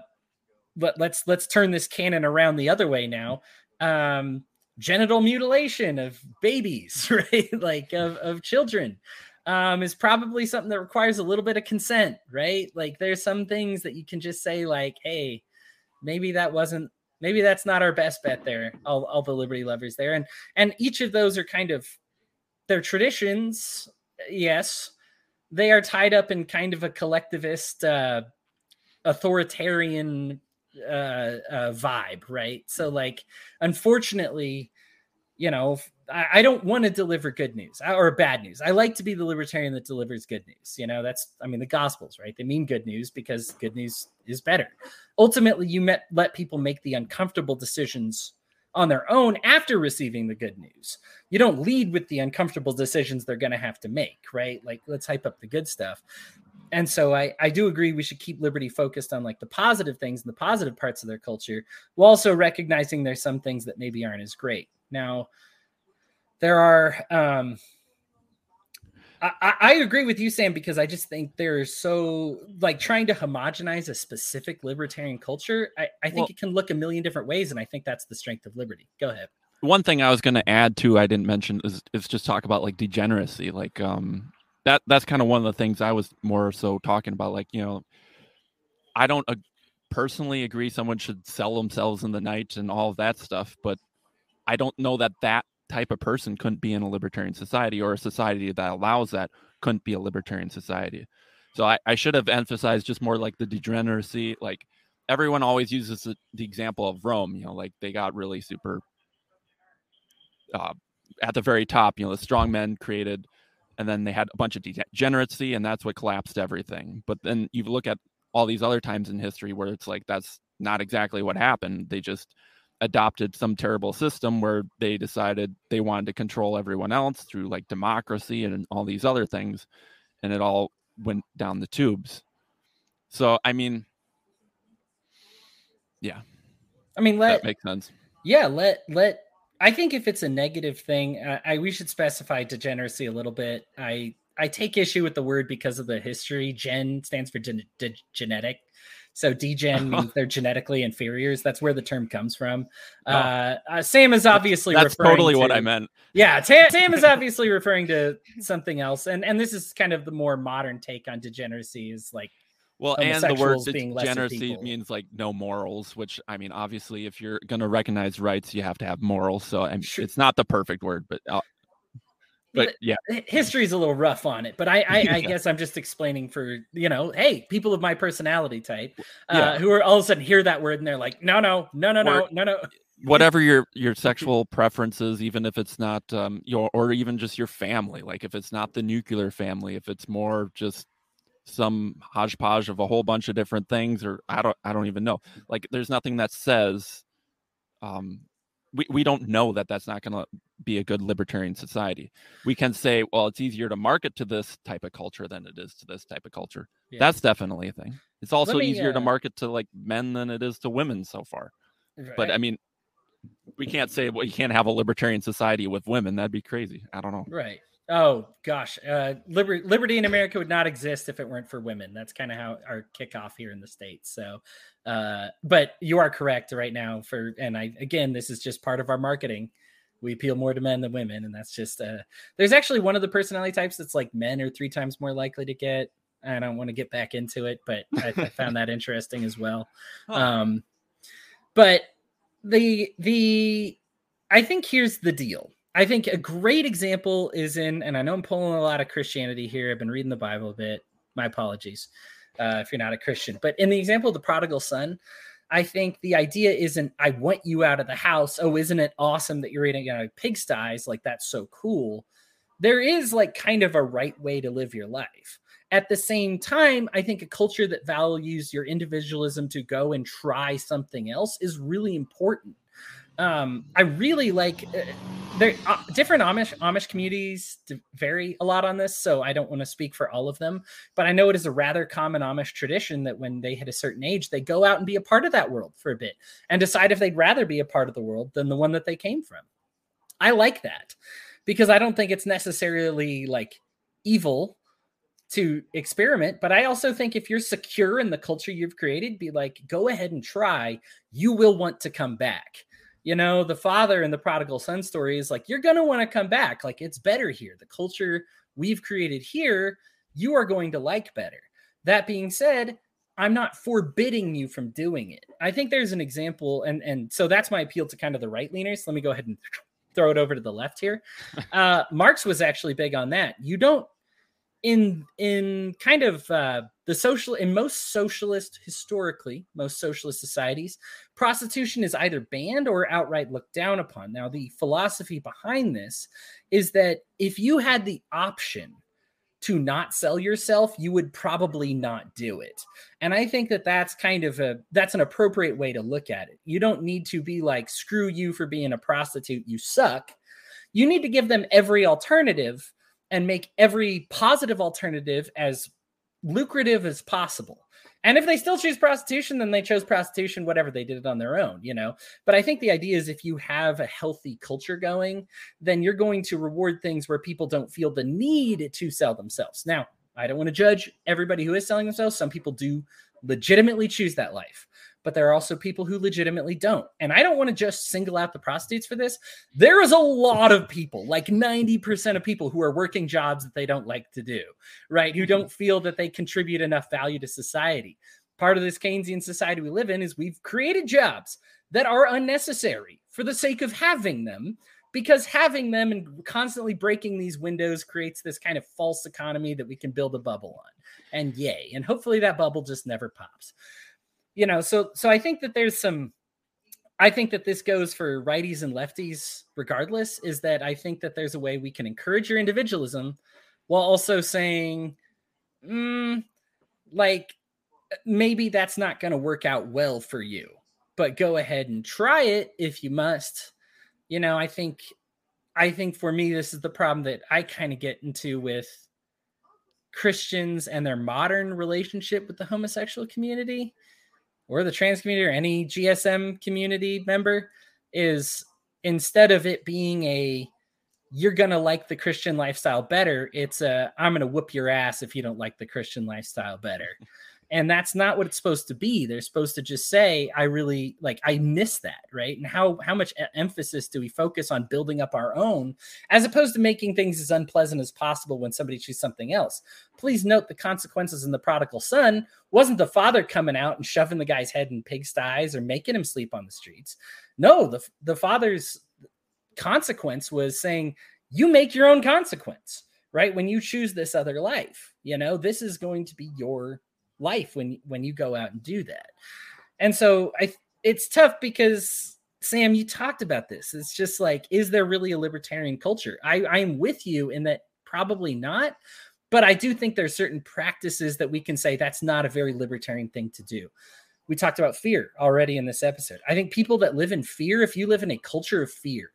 let, let's let's turn this canon around the other way now. Um, genital mutilation of babies, right? like of, of children, um, is probably something that requires a little bit of consent, right? Like there's some things that you can just say, like, hey, maybe that wasn't maybe that's not our best bet there all, all the liberty lovers there and and each of those are kind of their traditions yes they are tied up in kind of a collectivist uh authoritarian uh, uh, vibe, right? So, like, unfortunately, you know, I, I don't want to deliver good news uh, or bad news. I like to be the libertarian that delivers good news. You know, that's, I mean, the Gospels, right? They mean good news because good news is better. Ultimately, you met, let people make the uncomfortable decisions on their own after receiving the good news. You don't lead with the uncomfortable decisions they're going to have to make, right? Like, let's hype up the good stuff and so I, I do agree we should keep liberty focused on like the positive things and the positive parts of their culture while also recognizing there's some things that maybe aren't as great now there are um I, I agree with you sam because i just think they're so like trying to homogenize a specific libertarian culture i, I think well, it can look a million different ways and i think that's the strength of liberty go ahead one thing i was going to add too i didn't mention is, is just talk about like degeneracy like um that that's kind of one of the things I was more so talking about. Like, you know, I don't uh, personally agree someone should sell themselves in the night and all of that stuff, but I don't know that that type of person couldn't be in a libertarian society or a society that allows that couldn't be a libertarian society. So I, I should have emphasized just more like the degeneracy. Like everyone always uses the, the example of Rome, you know, like they got really super uh, at the very top, you know, the strong men created and then they had a bunch of degeneracy and that's what collapsed everything but then you look at all these other times in history where it's like that's not exactly what happened they just adopted some terrible system where they decided they wanted to control everyone else through like democracy and all these other things and it all went down the tubes so i mean yeah i mean let that makes sense yeah let let I think if it's a negative thing, uh, I we should specify degeneracy a little bit. I I take issue with the word because of the history. Gen stands for gen, de, genetic. So degen means they're genetically inferiors. That's where the term comes from. Oh. Uh, uh, Sam is obviously that's totally to, what I meant. Yeah, Tam, Sam is obviously referring to something else, and and this is kind of the more modern take on degeneracy. Is like well, and the word degeneracy means like no morals, which I mean, obviously, if you're going to recognize rights, you have to have morals. So sure. it's not the perfect word, but uh, but yeah, history's a little rough on it. But I, I, I guess I'm just explaining for you know, hey, people of my personality type, uh, yeah. who are all of a sudden hear that word and they're like, no, no, no, no, no, no, no. whatever your your sexual preferences even if it's not um your or even just your family like if it's not the nuclear family if it's more just some hodgepodge of a whole bunch of different things or i don't i don't even know like there's nothing that says um we, we don't know that that's not going to be a good libertarian society. We can say well it's easier to market to this type of culture than it is to this type of culture. Yeah. that's definitely a thing. It's also me, easier uh... to market to like men than it is to women so far. Right. but i mean we can't say well you can't have a libertarian society with women. That'd be crazy. I don't know. Right oh gosh uh liber- liberty in america would not exist if it weren't for women. That's kind of how our kickoff here in the states so uh but you are correct right now for and i again this is just part of our marketing. We appeal more to men than women and that's just uh there's actually one of the personality types that's like men are three times more likely to get. I don't want to get back into it but I, I found that interesting as well. Um but the the I think here's the deal. I think a great example is in, and I know I'm pulling a lot of Christianity here. I've been reading the Bible a bit. My apologies uh, if you're not a Christian. But in the example of the prodigal son, I think the idea isn't I want you out of the house. Oh, isn't it awesome that you're eating out of pigsties? Like that's so cool. There is like kind of a right way to live your life. At the same time, I think a culture that values your individualism to go and try something else is really important. Um, I really like uh, there uh, different Amish Amish communities vary a lot on this, so I don't want to speak for all of them. But I know it is a rather common Amish tradition that when they hit a certain age, they go out and be a part of that world for a bit and decide if they'd rather be a part of the world than the one that they came from. I like that because I don't think it's necessarily like evil to experiment. But I also think if you're secure in the culture you've created, be like, go ahead and try. You will want to come back. You know, the father in the prodigal son story is like, you're going to want to come back. Like, it's better here. The culture we've created here, you are going to like better. That being said, I'm not forbidding you from doing it. I think there's an example, and and so that's my appeal to kind of the right leaners. Let me go ahead and throw it over to the left here. Uh, Marx was actually big on that. You don't in in kind of uh, the social in most socialist historically most socialist societies prostitution is either banned or outright looked down upon. Now the philosophy behind this is that if you had the option to not sell yourself you would probably not do it. And i think that that's kind of a that's an appropriate way to look at it. You don't need to be like screw you for being a prostitute you suck. You need to give them every alternative and make every positive alternative as lucrative as possible. And if they still choose prostitution, then they chose prostitution, whatever they did it on their own, you know. But I think the idea is if you have a healthy culture going, then you're going to reward things where people don't feel the need to sell themselves. Now, I don't want to judge everybody who is selling themselves. Some people do legitimately choose that life but there are also people who legitimately don't. And I don't want to just single out the prostitutes for this. There is a lot of people, like 90% of people who are working jobs that they don't like to do, right? Who don't feel that they contribute enough value to society. Part of this Keynesian society we live in is we've created jobs that are unnecessary for the sake of having them because having them and constantly breaking these windows creates this kind of false economy that we can build a bubble on. And yay. And hopefully that bubble just never pops you know, so so I think that there's some I think that this goes for righties and lefties regardless is that I think that there's a way we can encourage your individualism while also saying mm, like maybe that's not going to work out well for you but go ahead and try it if you must. You know i think i think for me this is the problem that i kind of get into with christians and their modern relationship with the homosexual community or the trans community or any GSM community member is instead of it being a you're to like the Christian lifestyle better, it's a I'm to whoop your ass if you don't like the Christian lifestyle better. And that's not what it's supposed to be. They're supposed to just say, I really like, I miss that, right? And how how much emphasis do we focus on building up our own as opposed to making things as unpleasant as possible when somebody chooses something else? Please note the consequences in the prodigal son wasn't the father coming out and shoving the guy's head in pigsties or making him sleep on the streets. No, the the father's consequence was saying, you make your own consequence, right? When you choose this other life, you know, this is going to be your life when when you go out and do that. And so I it's tough because Sam, you talked about this. It's just like, is there really a libertarian culture? I, I am with you in that probably not, but I do think there's certain practices that we can say that's not a very libertarian thing to do. We talked about fear already in this episode. I think people that live in fear, if you live in a culture of fear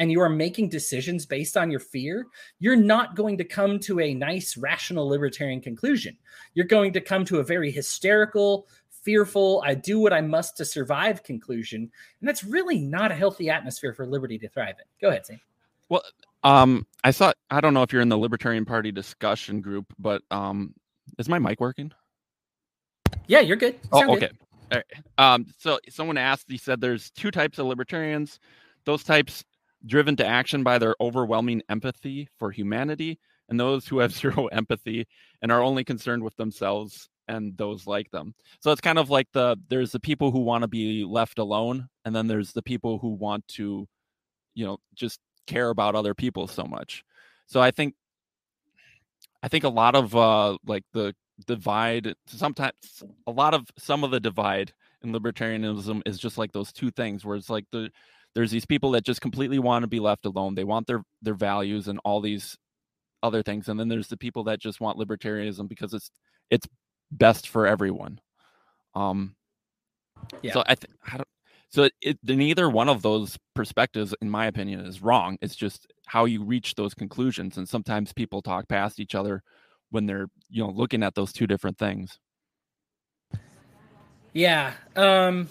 and you are making decisions based on your fear, you're not going to come to a nice, rational libertarian conclusion. You're going to come to a very hysterical, fearful, I do what I must to survive conclusion. And that's really not a healthy atmosphere for liberty to thrive in. Go ahead, Sam. Well, um, I thought I don't know if you're in the Libertarian Party discussion group, but um, is my mic working? Yeah, you're good. oh, okay. Good. Um, so someone asked. He said there's two types of libertarians. Those types driven to action by their overwhelming empathy for humanity, and those who have zero empathy and are only concerned with themselves and those like them. So it's kind of like the there's the people who want to be left alone, and then there's the people who want to, you know, just care about other people so much. So I think I think a lot of uh like the divide sometimes a lot of some of the divide in libertarianism is just like those two things where it's like the there's these people that just completely want to be left alone. They want their their values and all these other things and then there's the people that just want libertarianism because it's it's best for everyone. Um, yeah. So I, th- I don't. So it, it, neither one of those perspectives, in my opinion, is wrong. It's just how you reach those conclusions, and sometimes people talk past each other when they're you know looking at those two different things. Yeah. Um,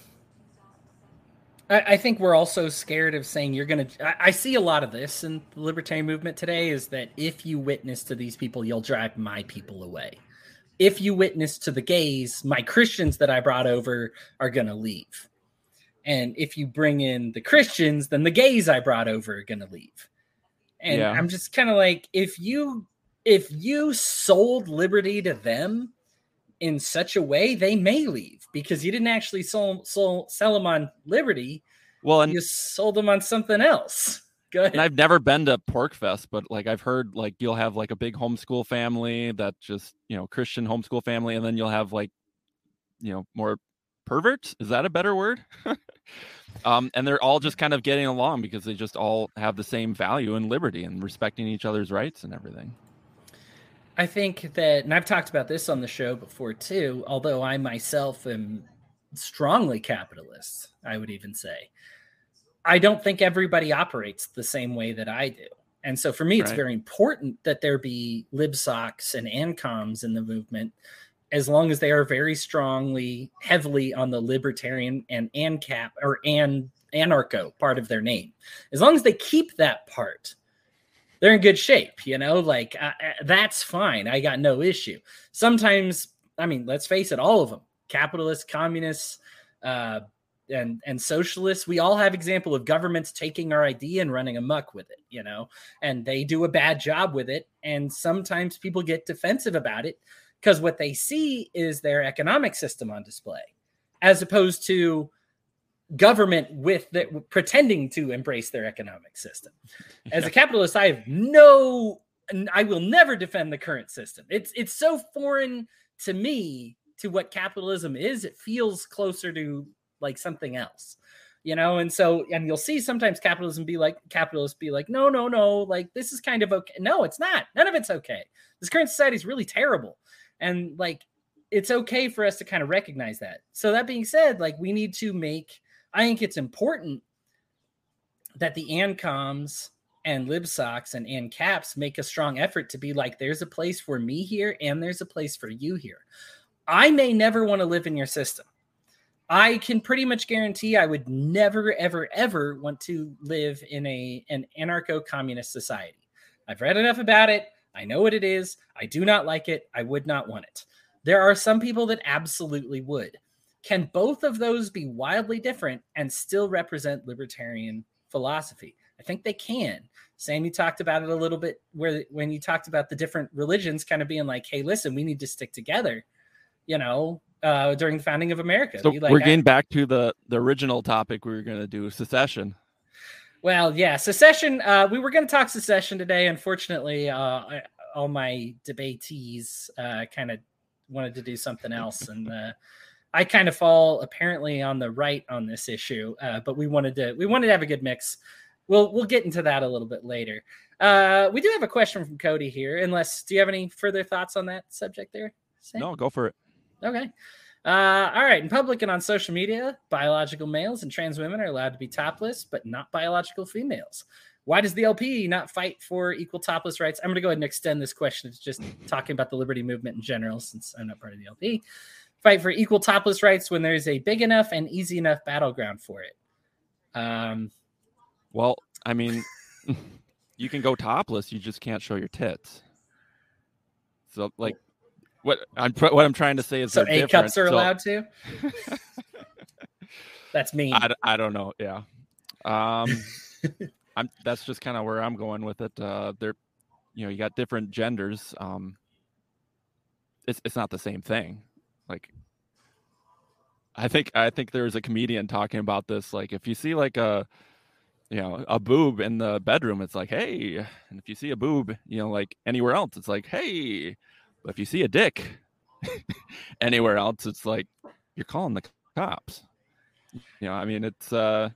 I, I think we're also scared of saying you're going to. I see a lot of this in the libertarian movement today is that if you witness to these people, you'll drive my people away if you witness to the gays, my Christians that I brought over are going to leave. And if you bring in the Christians, then the gays I brought over are going to leave. And yeah. I'm just kind of like if you if you sold liberty to them in such a way, they may leave because you didn't actually sell, sell, sell them on liberty. Well, and you sold them on something else. Good. And I've never been to PorcFest, but like I've heard like you'll have like a big homeschool family that just, you know, Christian homeschool family, and then you'll have like, you know, more perverts. Is that a better word? um, and they're all just kind of getting along because they just all have the same value and liberty and respecting each other's rights and everything. I think that, and I've talked about this on the show before too, although I myself am strongly capitalist, I would even say. I don't think everybody operates the same way that I do. And so for me, it's right. very important that there be libsocs and ancoms in the movement, as long as they are very strongly, heavily on the libertarian and ANCAP or an anarcho part of their name. As long as they keep that part, they're in good shape. You know, like uh, uh that's fine. I got no issue. Sometimes, I mean, let's face it, all of them, capitalists, communists, uh, and and socialists we all have example of governments taking our idea and running amuck with it you know and they do a bad job with it and sometimes people get defensive about it because what they see is their economic system on display as opposed to government with the, pretending to embrace their economic system. As a capitalist i have no i will never defend the current system. It's it's so foreign to me to what capitalism is it feels closer to like something else you know? And so and you'll see sometimes capitalism be like capitalists be like no no no like this is kind of okay. No it's not. None of it's okay. This current society is really terrible. And like it's okay for us to kind of recognize that. So that being said like we need to make i think it's important that the ancoms and libsocs and ancaps make a strong effort to be like there's a place for me here and there's a place for you here i may never want to live in your system I can pretty much guarantee I would never, ever, ever want to live in a an anarcho-communist society. I've read enough about it. I know what it is. I do not like it. I would not want it. There are some people that absolutely would. Can both of those be wildly different and still represent libertarian philosophy? I think they can. Sam, you talked about it a little bit where when you talked about the different religions kind of being like, hey, listen, we need to stick together. You know, uh, during the founding of America. So like, we're getting back to the the original topic we were going to do secession. Well, yeah, secession. Uh, we were going to talk secession today. Unfortunately, uh, all my debatees uh, kind of wanted to do something else, and uh, I kind of fall apparently on the right on this issue, uh, but we wanted to we wanted to have a good mix. We'll we'll get into that a little bit later. Uh, we do have a question from Cody here. Unless, do you have any further thoughts on that subject there? Sam? No, go for it. Okay. Uh, all right. In public and on social media, biological males and trans women are allowed to be topless, but not biological females. Why does the LP not fight for equal topless rights? I'm going to go ahead and extend this question to just talking about the liberty movement in general, since I'm not part of the LP. Fight for equal topless rights when there's a big enough and easy enough battleground for it. Um, well, I mean, you can go topless, you just can't show your tits. So, like, what I'm what I'm trying to say is so A cups are so, allowed to. That's me. I, I don't know. Yeah. Um, I'm that's just kind of where I'm going with it. Uh, they're, you know, you got different genders. Um, it's it's not the same thing. Like, I think I think there was a comedian talking about this. Like, if you see like a, you know, a boob in the bedroom, it's like, hey, and if you see a boob, you know, like anywhere else, it's like, hey, but if you see a dick anywhere else, it's like you're calling the cops. You know, I mean, it's uh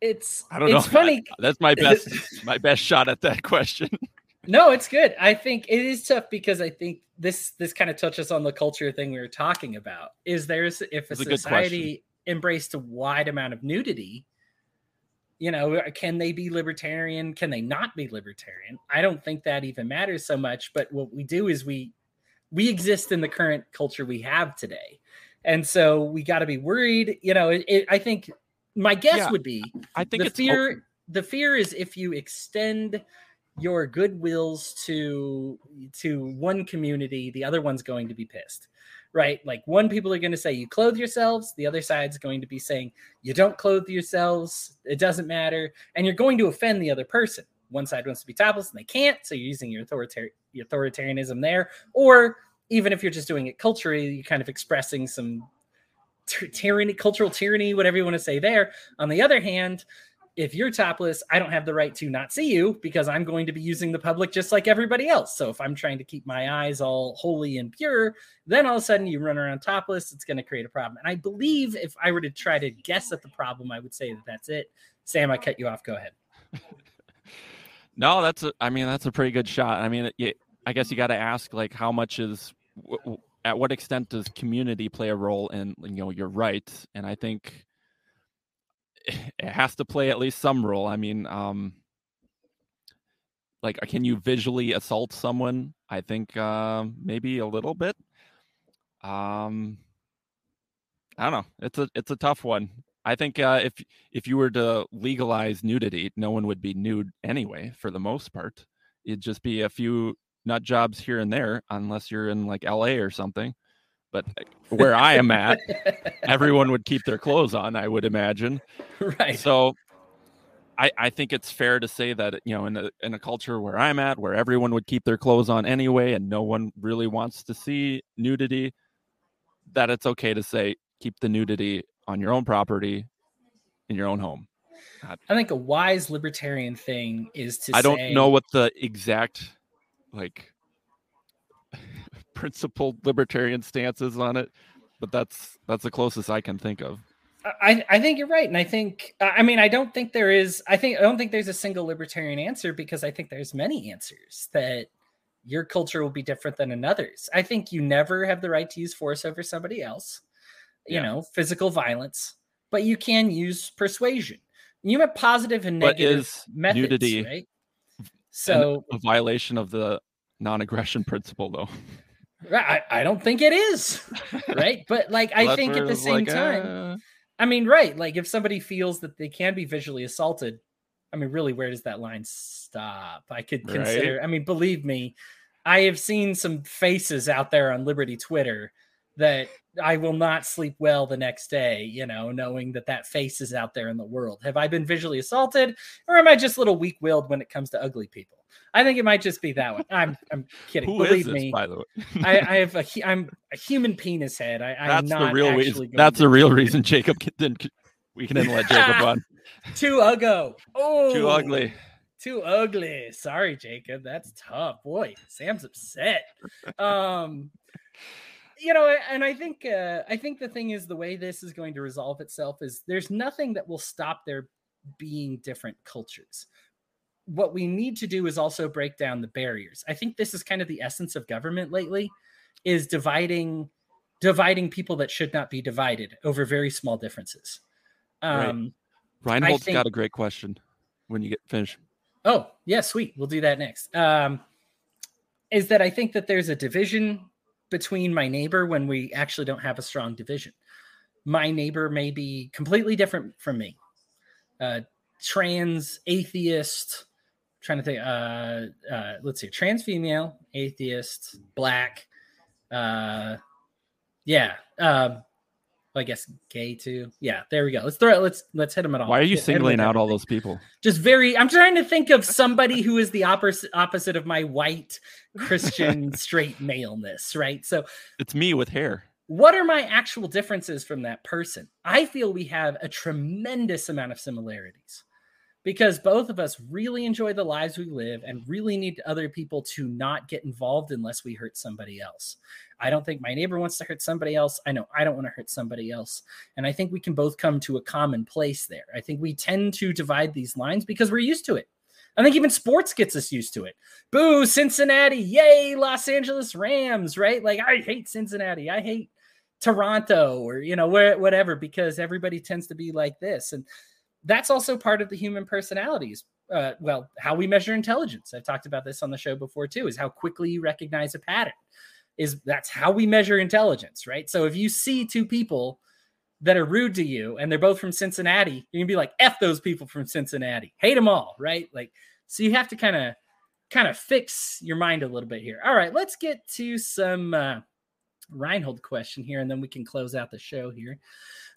it's I don't it's know. Funny. That's my best my best shot at that question. no, it's good. I think it is tough because I think this this kind of touches on the culture thing we were talking about. Is there's if a, a society embraced a wide amount of nudity, you know, uh, can they be libertarian? Can they not be libertarian? I don't think that even matters so much. But what we do is we we exist in the current culture we have today, and so we got to be worried. You know, it, it, I think my guess yeah, would be I think the fear open. the fear is if you extend your goodwills to to one community, the other one's going to be pissed. Right? Like one people are going to say you clothe yourselves, the other side's going to be saying you don't clothe yourselves, it doesn't matter, and you're going to offend the other person. One side wants to be topless and they can't, so you're using your authoritarian authoritarianism there, or even if you're just doing it culturally, you're kind of expressing some tyranny, cultural tyranny, whatever you want to say there. On the other hand, if you're topless, I don't have the right to not see you because I'm going to be using the public just like everybody else. So if I'm trying to keep my eyes all holy and pure, then all of a sudden you run around topless, it's going to create a problem. And I believe if I were to try to guess at the problem, I would say that that's it. Sam, I cut you off. Go ahead. no, that's a, I mean, that's a pretty good shot. I mean, it, I guess you got to ask like how much is at what extent does community play a role in you know your rights and i think it has to play at least some role. I mean um like can you visually assault someone? I think uh, maybe a little bit. Um i don't know. It's a it's a tough one. I think uh, if if you were to legalize nudity no one would be nude anyway for the most part. It'd just be a few nut jobs here and there, unless you're in like LA or something. But where I am at, everyone would keep their clothes on, I would imagine. Right. So I, I think it's fair to say that you know in a in a culture where I'm at, where everyone would keep their clothes on anyway, and no one really wants to see nudity, that it's okay to say keep the nudity on your own property, in your own home. I think a wise libertarian thing is to. I don't know what the exact like principled libertarian stances on it, but that's that's the closest I can think of. I, I think you're right. And I think, I mean, I don't think there is, I think, I don't think there's a single libertarian answer because I think there's many answers that your culture will be different than another's. I think you never have the right to use force over somebody else, you yeah. know, physical violence, but you can use persuasion. You have positive and negative methods, nudity right? So a violation of the non-aggression principle, though. I, I don't think it is, right? But like, I think at the same like, time, uh... I mean, right? Like, if somebody feels that they can be visually assaulted, I mean, really, where does that line stop? I could consider. Right? I mean, believe me, I have seen some faces out there on Liberty Twitter that I will not sleep well the next day, you know, knowing that that face is out there in the world. Have I been visually assaulted or am I just a little weak willed when it comes to ugly people? I think it might just be that one. I'm I'm kidding. Who Believe this, me. By the way, I, I, have a I'm a human penis head. I, that's I'm that's the real reason. That's the real reason Jacob didn't. We can let Jacob on. Too ugly. Oh, too ugly. Too ugly. Sorry, Jacob. That's tough. Boy, Sam's upset. Um. you know, and I think uh, I think the thing is the way this is going to resolve itself is there's nothing that will stop there being different cultures. What we need to do is also break down the barriers. I think this is kind of the essence of government lately, is dividing dividing people that should not be divided over very small differences. Um, right. Reinhold's think, got a great question when you get finished. Oh, yeah, sweet. We'll do that next. Um, is that I think that there's a division between my neighbor when we actually don't have a strong division. My neighbor may be completely different from me. Uh, trans, atheist, trying to think, uh, uh, let's see, trans female, atheist, black, uh, yeah, um, I guess gay too. Yeah, there we go. Let's throw it. Let's let's hit them at all. Why are you singling out all those people? Just very. I'm trying to think of somebody who is the opposite opposite of my white Christian straight maleness, right? So it's me with hair. What are my actual differences from that person? I feel we have a tremendous amount of similarities because both of us really enjoy the lives we live and really need other people to not get involved unless we hurt somebody else. I don't think my neighbor wants to hurt somebody else. I know I don't want to hurt somebody else. And I think we can both come to a common place there. I think we tend to divide these lines because we're used to it. I think even sports gets us used to it. Boo, Cincinnati. Yay, Los Angeles Rams, right? Like, I hate Cincinnati. I hate Toronto or, you know, where, whatever, because everybody tends to be like this. And that's also part of the human personalities. Uh, well, how we measure intelligence. I've talked about this on the show before too, is how quickly you recognize a pattern. Is that's how we measure intelligence, right? So if you see two people that are rude to you and they're both from Cincinnati, you're gonna be like, F those people from Cincinnati, hate them all, right? Like, so you have to kind of kind of fix your mind a little bit here. All right, let's get to some uh, Reinhold question here, and then we can close out the show here.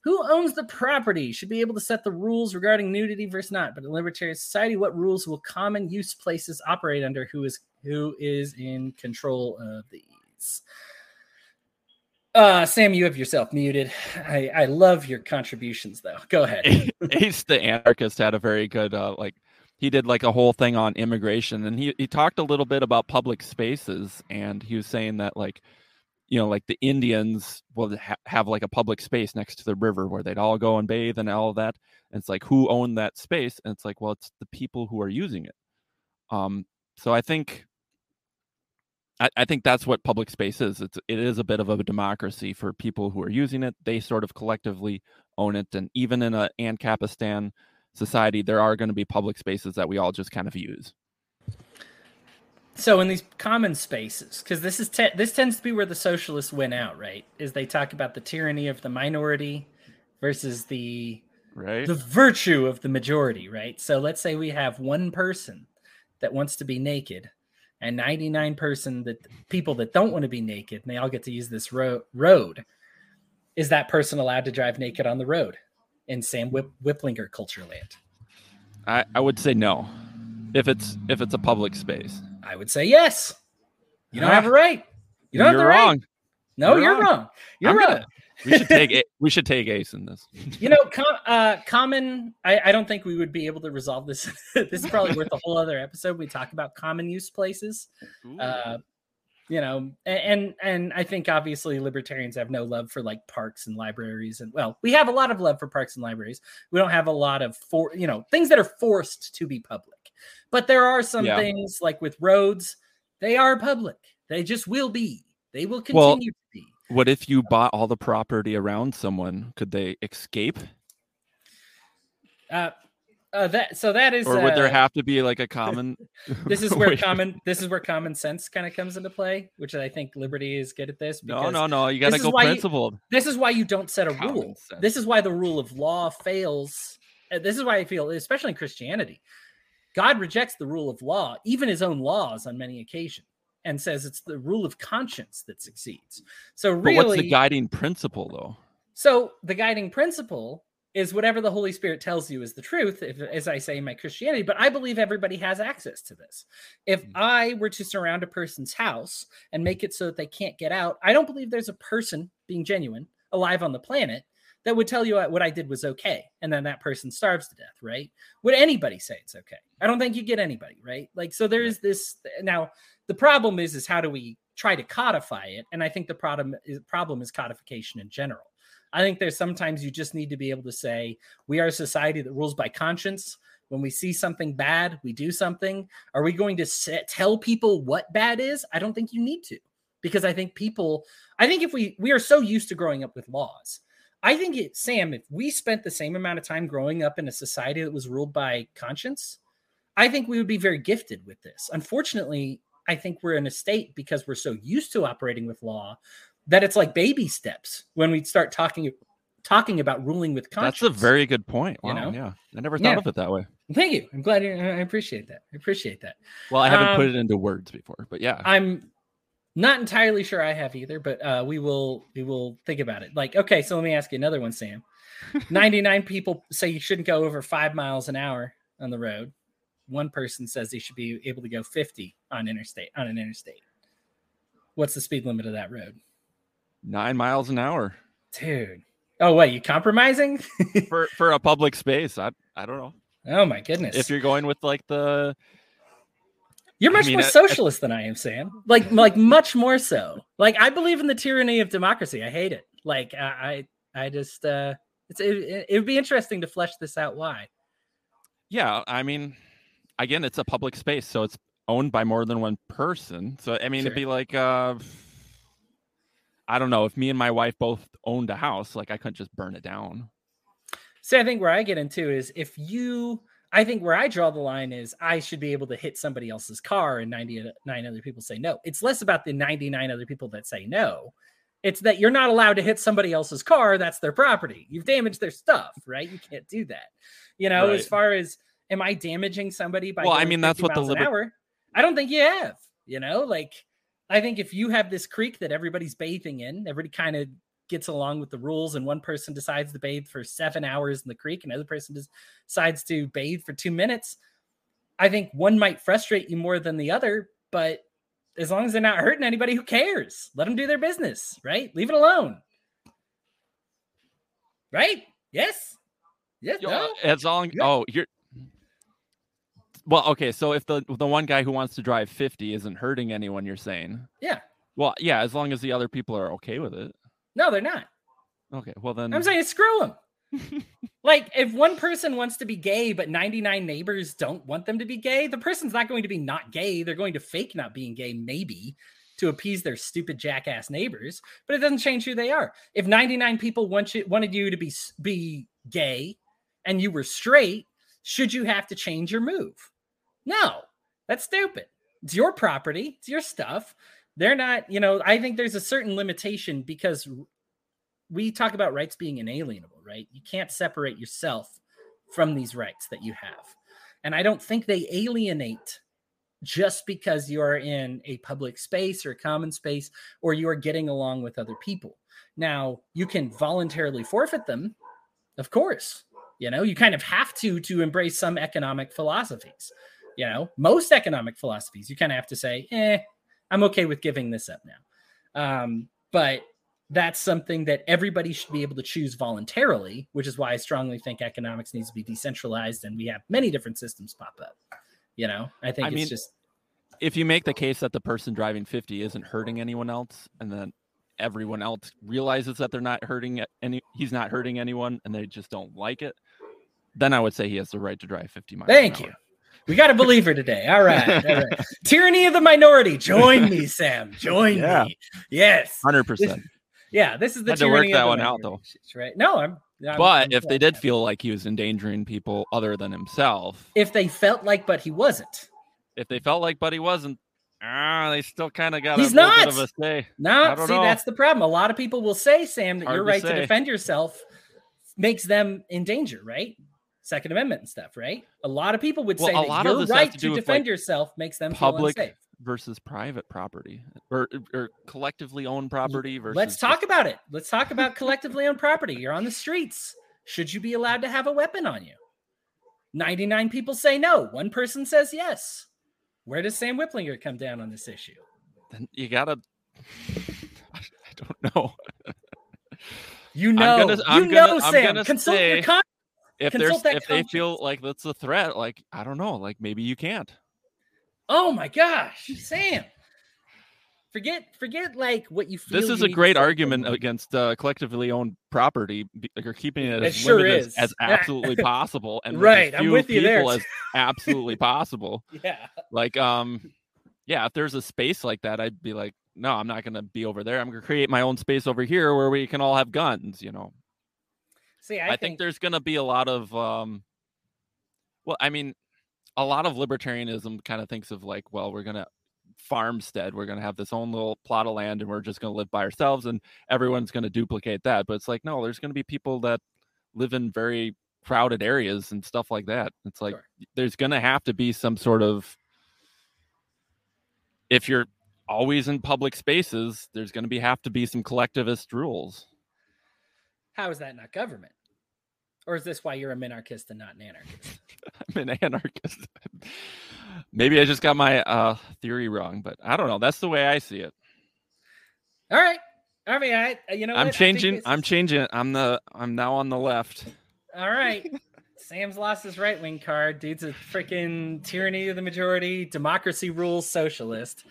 Who owns the property should be able to set the rules regarding nudity versus not. But in libertarian society, what rules will common use places operate under? Who is who is in control of these? Uh, Sam, you have yourself muted. I, I love your contributions, though. Go ahead. Ace the anarchist had a very good uh, like he did like a whole thing on immigration, and he he talked a little bit about public spaces, and he was saying that like you know, like the Indians will ha- have like a public space next to the river where they'd all go and bathe and all of that. And it's like, who owned that space? And it's like, well, it's the people who are using it. Um, so I think, I, I think that's what public space is. It's it is a bit of a democracy for people who are using it. They sort of collectively own it, and even in a Ancapistan society, there are going to be public spaces that we all just kind of use. So in these common spaces, because this is te- this tends to be where the socialists win out, right? Is they talk about the tyranny of the minority versus the right the virtue of the majority, right? So let's say we have one person that wants to be naked, and ninety nine person that people that don't want to be naked, and they all get to use this ro- road. Is that person allowed to drive naked on the road in Sam Whip- Whiplinger culture land? I, I would say no, if it's if it's a public space. I would say yes. You don't have a right. You don't you're have the wrong. right. No, you're, you're wrong. wrong. You're I'm wrong. Gonna, we should take we should take Ace in this. you know, com, uh, common. I, I don't think we would be able to resolve this. this is probably worth a whole other episode. We talk about common use places. Uh, you know, and, and and I think obviously libertarians have no love for like parks and libraries, and well, we have a lot of love for parks and libraries. We don't have a lot of for you know things that are forced to be public. But there are some yeah. things like with roads, they are public. They just will be. They will continue well, to be. What if you bought all the property around someone? Could they escape? Uh, uh, that so that is. Or would uh, there have to be like a common? this is where common. This is where common sense kind of comes into play, which I think Liberty is good at this. No, no, no. You got to go principled. You, this is why you don't set a common rule. Sense. This is why the rule of law fails. Uh, this is why I feel, especially in Christianity, God rejects the rule of law, even his own laws on many occasions, and says it's the rule of conscience that succeeds. So really but what's the guiding principle though? So the guiding principle is whatever the Holy Spirit tells you is the truth, if, as I say in my Christianity. But I believe everybody has access to this. If mm-hmm. I were to surround a person's house and make it so that they can't get out, I don't believe there's a person being genuine alive on the planet that would tell you what I did was okay. And then that person starves to death, right? Would anybody say it's okay? I don't think you get anybody, right? Like, so there is this now. The problem is, is how do we try to codify it. And I think the problem is problem is codification in general. I think there's sometimes you just need to be able to say, we are a society that rules by conscience. When we see something bad, we do something. Are we going to set, tell people what bad is? I don't think you need to, because I think people, I think if we we are so used to growing up with laws, I think it, Sam, if we spent the same amount of time growing up in a society that was ruled by conscience, I think we would be very gifted with this. Unfortunately, I think we're in a state because we're so used to operating with law that it's like baby steps when we start talking talking about ruling with conscience. That's a very good point. Wow, You know? yeah, I never thought Yeah. of it that way. Thank you. I'm glad. You, I appreciate that. I appreciate that. Well, I haven't put Um, it into words before, but yeah, I'm not entirely sure I have either, but uh, we will we will think about it. Like, okay, so let me ask you another one, Sam. 99 people say you shouldn't go over five miles an hour on the road. One person says they should be able to go 50 on interstate on an interstate. What's the speed limit of that road? nine miles an hour Dude. Oh, wait, you compromising? for for a public space. I I don't know oh my goodness. if you're going with like the You're I much mean, more I- I- socialist than I am, Sam. Like, like much more so. Like, I believe in the tyranny of democracy. I hate it. Like, I, I, I just, uh, it's, it, it would be interesting to flesh this out. Why? yeah. I mean, again, it's a public space, so it's owned by more than one person. So I mean, Sure. it'd be like uh, I don't know if me and my wife both owned a house, like I couldn't just burn it down. See, I think where I get into is if you, I think where I draw the line is I should be able to hit somebody else's car and 99 other people say no. It's less about the 99 other people that say no. It's that you're not allowed to hit somebody else's car. That's their property. You've damaged their stuff, right? You can't do that. You know, as far as am I damaging somebody by Well, I mean, that's what the liber- hour? I don't think you have. You know, like I think if you have this creek that everybody's bathing in, everybody kind of gets along with the rules, and one person decides to bathe for seven hours in the creek, and another person decides to bathe for two minutes. I think one might frustrate you more than the other, but as long as they're not hurting anybody, who cares? Let them do their business, right? Leave it alone. Right? Yes. Yes. Yo, No? Uh, as long oh you're well, okay. So if the the one guy who wants to drive fifty isn't hurting anyone, you're saying, Yeah. well, yeah, as long as the other people are okay with it. No, they're not. Okay, well then, I'm saying screw them. like if one person wants to be gay, but 99 neighbors don't want them to be gay, the person's not going to be not gay. They're going to fake not being gay, maybe to appease their stupid jackass neighbors, but it doesn't change who they are. If 99 people want you wanted you to be be gay and you were straight, should you have to change your move? No, that's stupid. It's your property, it's your stuff. They're not, you know, I think there's a certain limitation because we talk about rights being inalienable, right? You can't separate yourself from these rights that you have. And I don't think they alienate just because you're in a public space or a common space or you are getting along with other people. Now, you can voluntarily forfeit them, of course. You know, you kind of have to to embrace some economic philosophies. You know, most economic philosophies, you kind of have to say, eh, I'm okay with giving this up now. Um, but that's something that everybody should be able to choose voluntarily, which is why I strongly think economics needs to be decentralized and we have many different systems pop up. You know, I think I it's mean, just if you make the case that the person driving fifty isn't hurting anyone else, and then everyone else realizes that they're not hurting any, he's not hurting anyone, and they just don't like it, then I would say he has the right to drive fifty miles. an Thank you. We got a believer today. All right. All right. Tyranny of the minority. Join me, Sam. Join Yeah. me. Yes. Hundred percent. Yeah. This is the Had to work tyranny that of the one out, though. Right. No, I'm. I'm- But I'm if they did that- feel like he was endangering people other than himself, if they felt like, but he wasn't. if they felt like Buddy wasn't, ah, they still kind of got He's a little bit not! of a say. No, don't see, know. that's the problem. A lot of people will say, Sam, that Hard your right to say. defend yourself makes them in danger, right? Second Amendment and stuff, right? A lot of people would Well, say a that your right to to, defend like, yourself makes them public feel unsafe. versus private property, or or collectively owned property versus. Let's talk about it. Let's talk about collectively owned property. You're on the streets. Should you be allowed to have a weapon on you? 99 people say no. One person says yes. Where does Sam Whiplinger come down on this issue? Then you gotta. I don't know. You I'm know, gonna- I'm you gonna- know, I'm Sam. Consult your say- con- If Consult there's if they feel like that's a threat, like I don't know, like maybe you can't. Oh my gosh, Sam. Forget, forget like what you feel. This is a great argument against uh, collectively owned property. you're keeping it It as sure limited as, is. as absolutely possible, and Right, I'm with you there, as absolutely possible. Yeah, Like, um, yeah, if there's a space like that, I'd be like, no, I'm not gonna be over there. I'm gonna create my own space over here where we can all have guns. You know, see, I, I, think, there's going to be a lot of um well i mean a lot of libertarianism kind of thinks of like well we're going to farmstead we're going to have this own little plot of land and we're just going to live by ourselves and everyone's going to duplicate that but it's like no there's going to be people that live in very crowded areas and stuff like that it's like Sure. there's going to have to be some sort of if you're always in public spaces there's going to be have to be some collectivist rules How is that not government? Or is this why you're a minarchist and not an anarchist? I'm an anarchist. Maybe I just got my uh, theory wrong, but I don't know. That's the way I see it. All right. I mean, I you know? I'm think changing. I'm changing. I'm the. I'm now on the left. All right. Sam's lost his right wing card. Dude's a freaking tyranny of the majority, democracy rules socialist.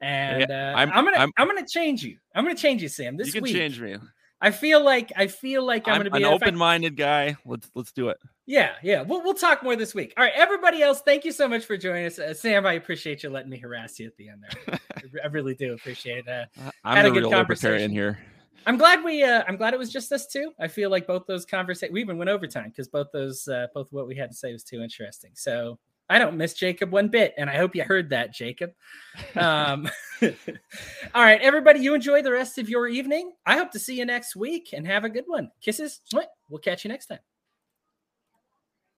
And uh, I'm, I'm- gonna I'm, I'm- gonna change you. I'm gonna change you, Sam. This you can week, change me. I feel like I feel like I'm, I'm, gonna be an open-minded guy. Let's let's do it. Yeah, yeah. We'll we'll talk more this week. All right, everybody else, thank you so much for joining us. Uh, Sam, I appreciate you letting me harass you at the end there. I really do appreciate it. Uh, I'm Had a good real conversation. libertarian here. I'm glad we uh I'm glad it was just us two. I feel like both those conversations we even went overtime because both those uh both what we had to say was too interesting. So I don't miss Jacob one bit, and I hope you heard that, Jacob. Um all right, everybody, you enjoy the rest of your evening. I hope to see you next week and have a good one. Kisses. We'll catch you next time.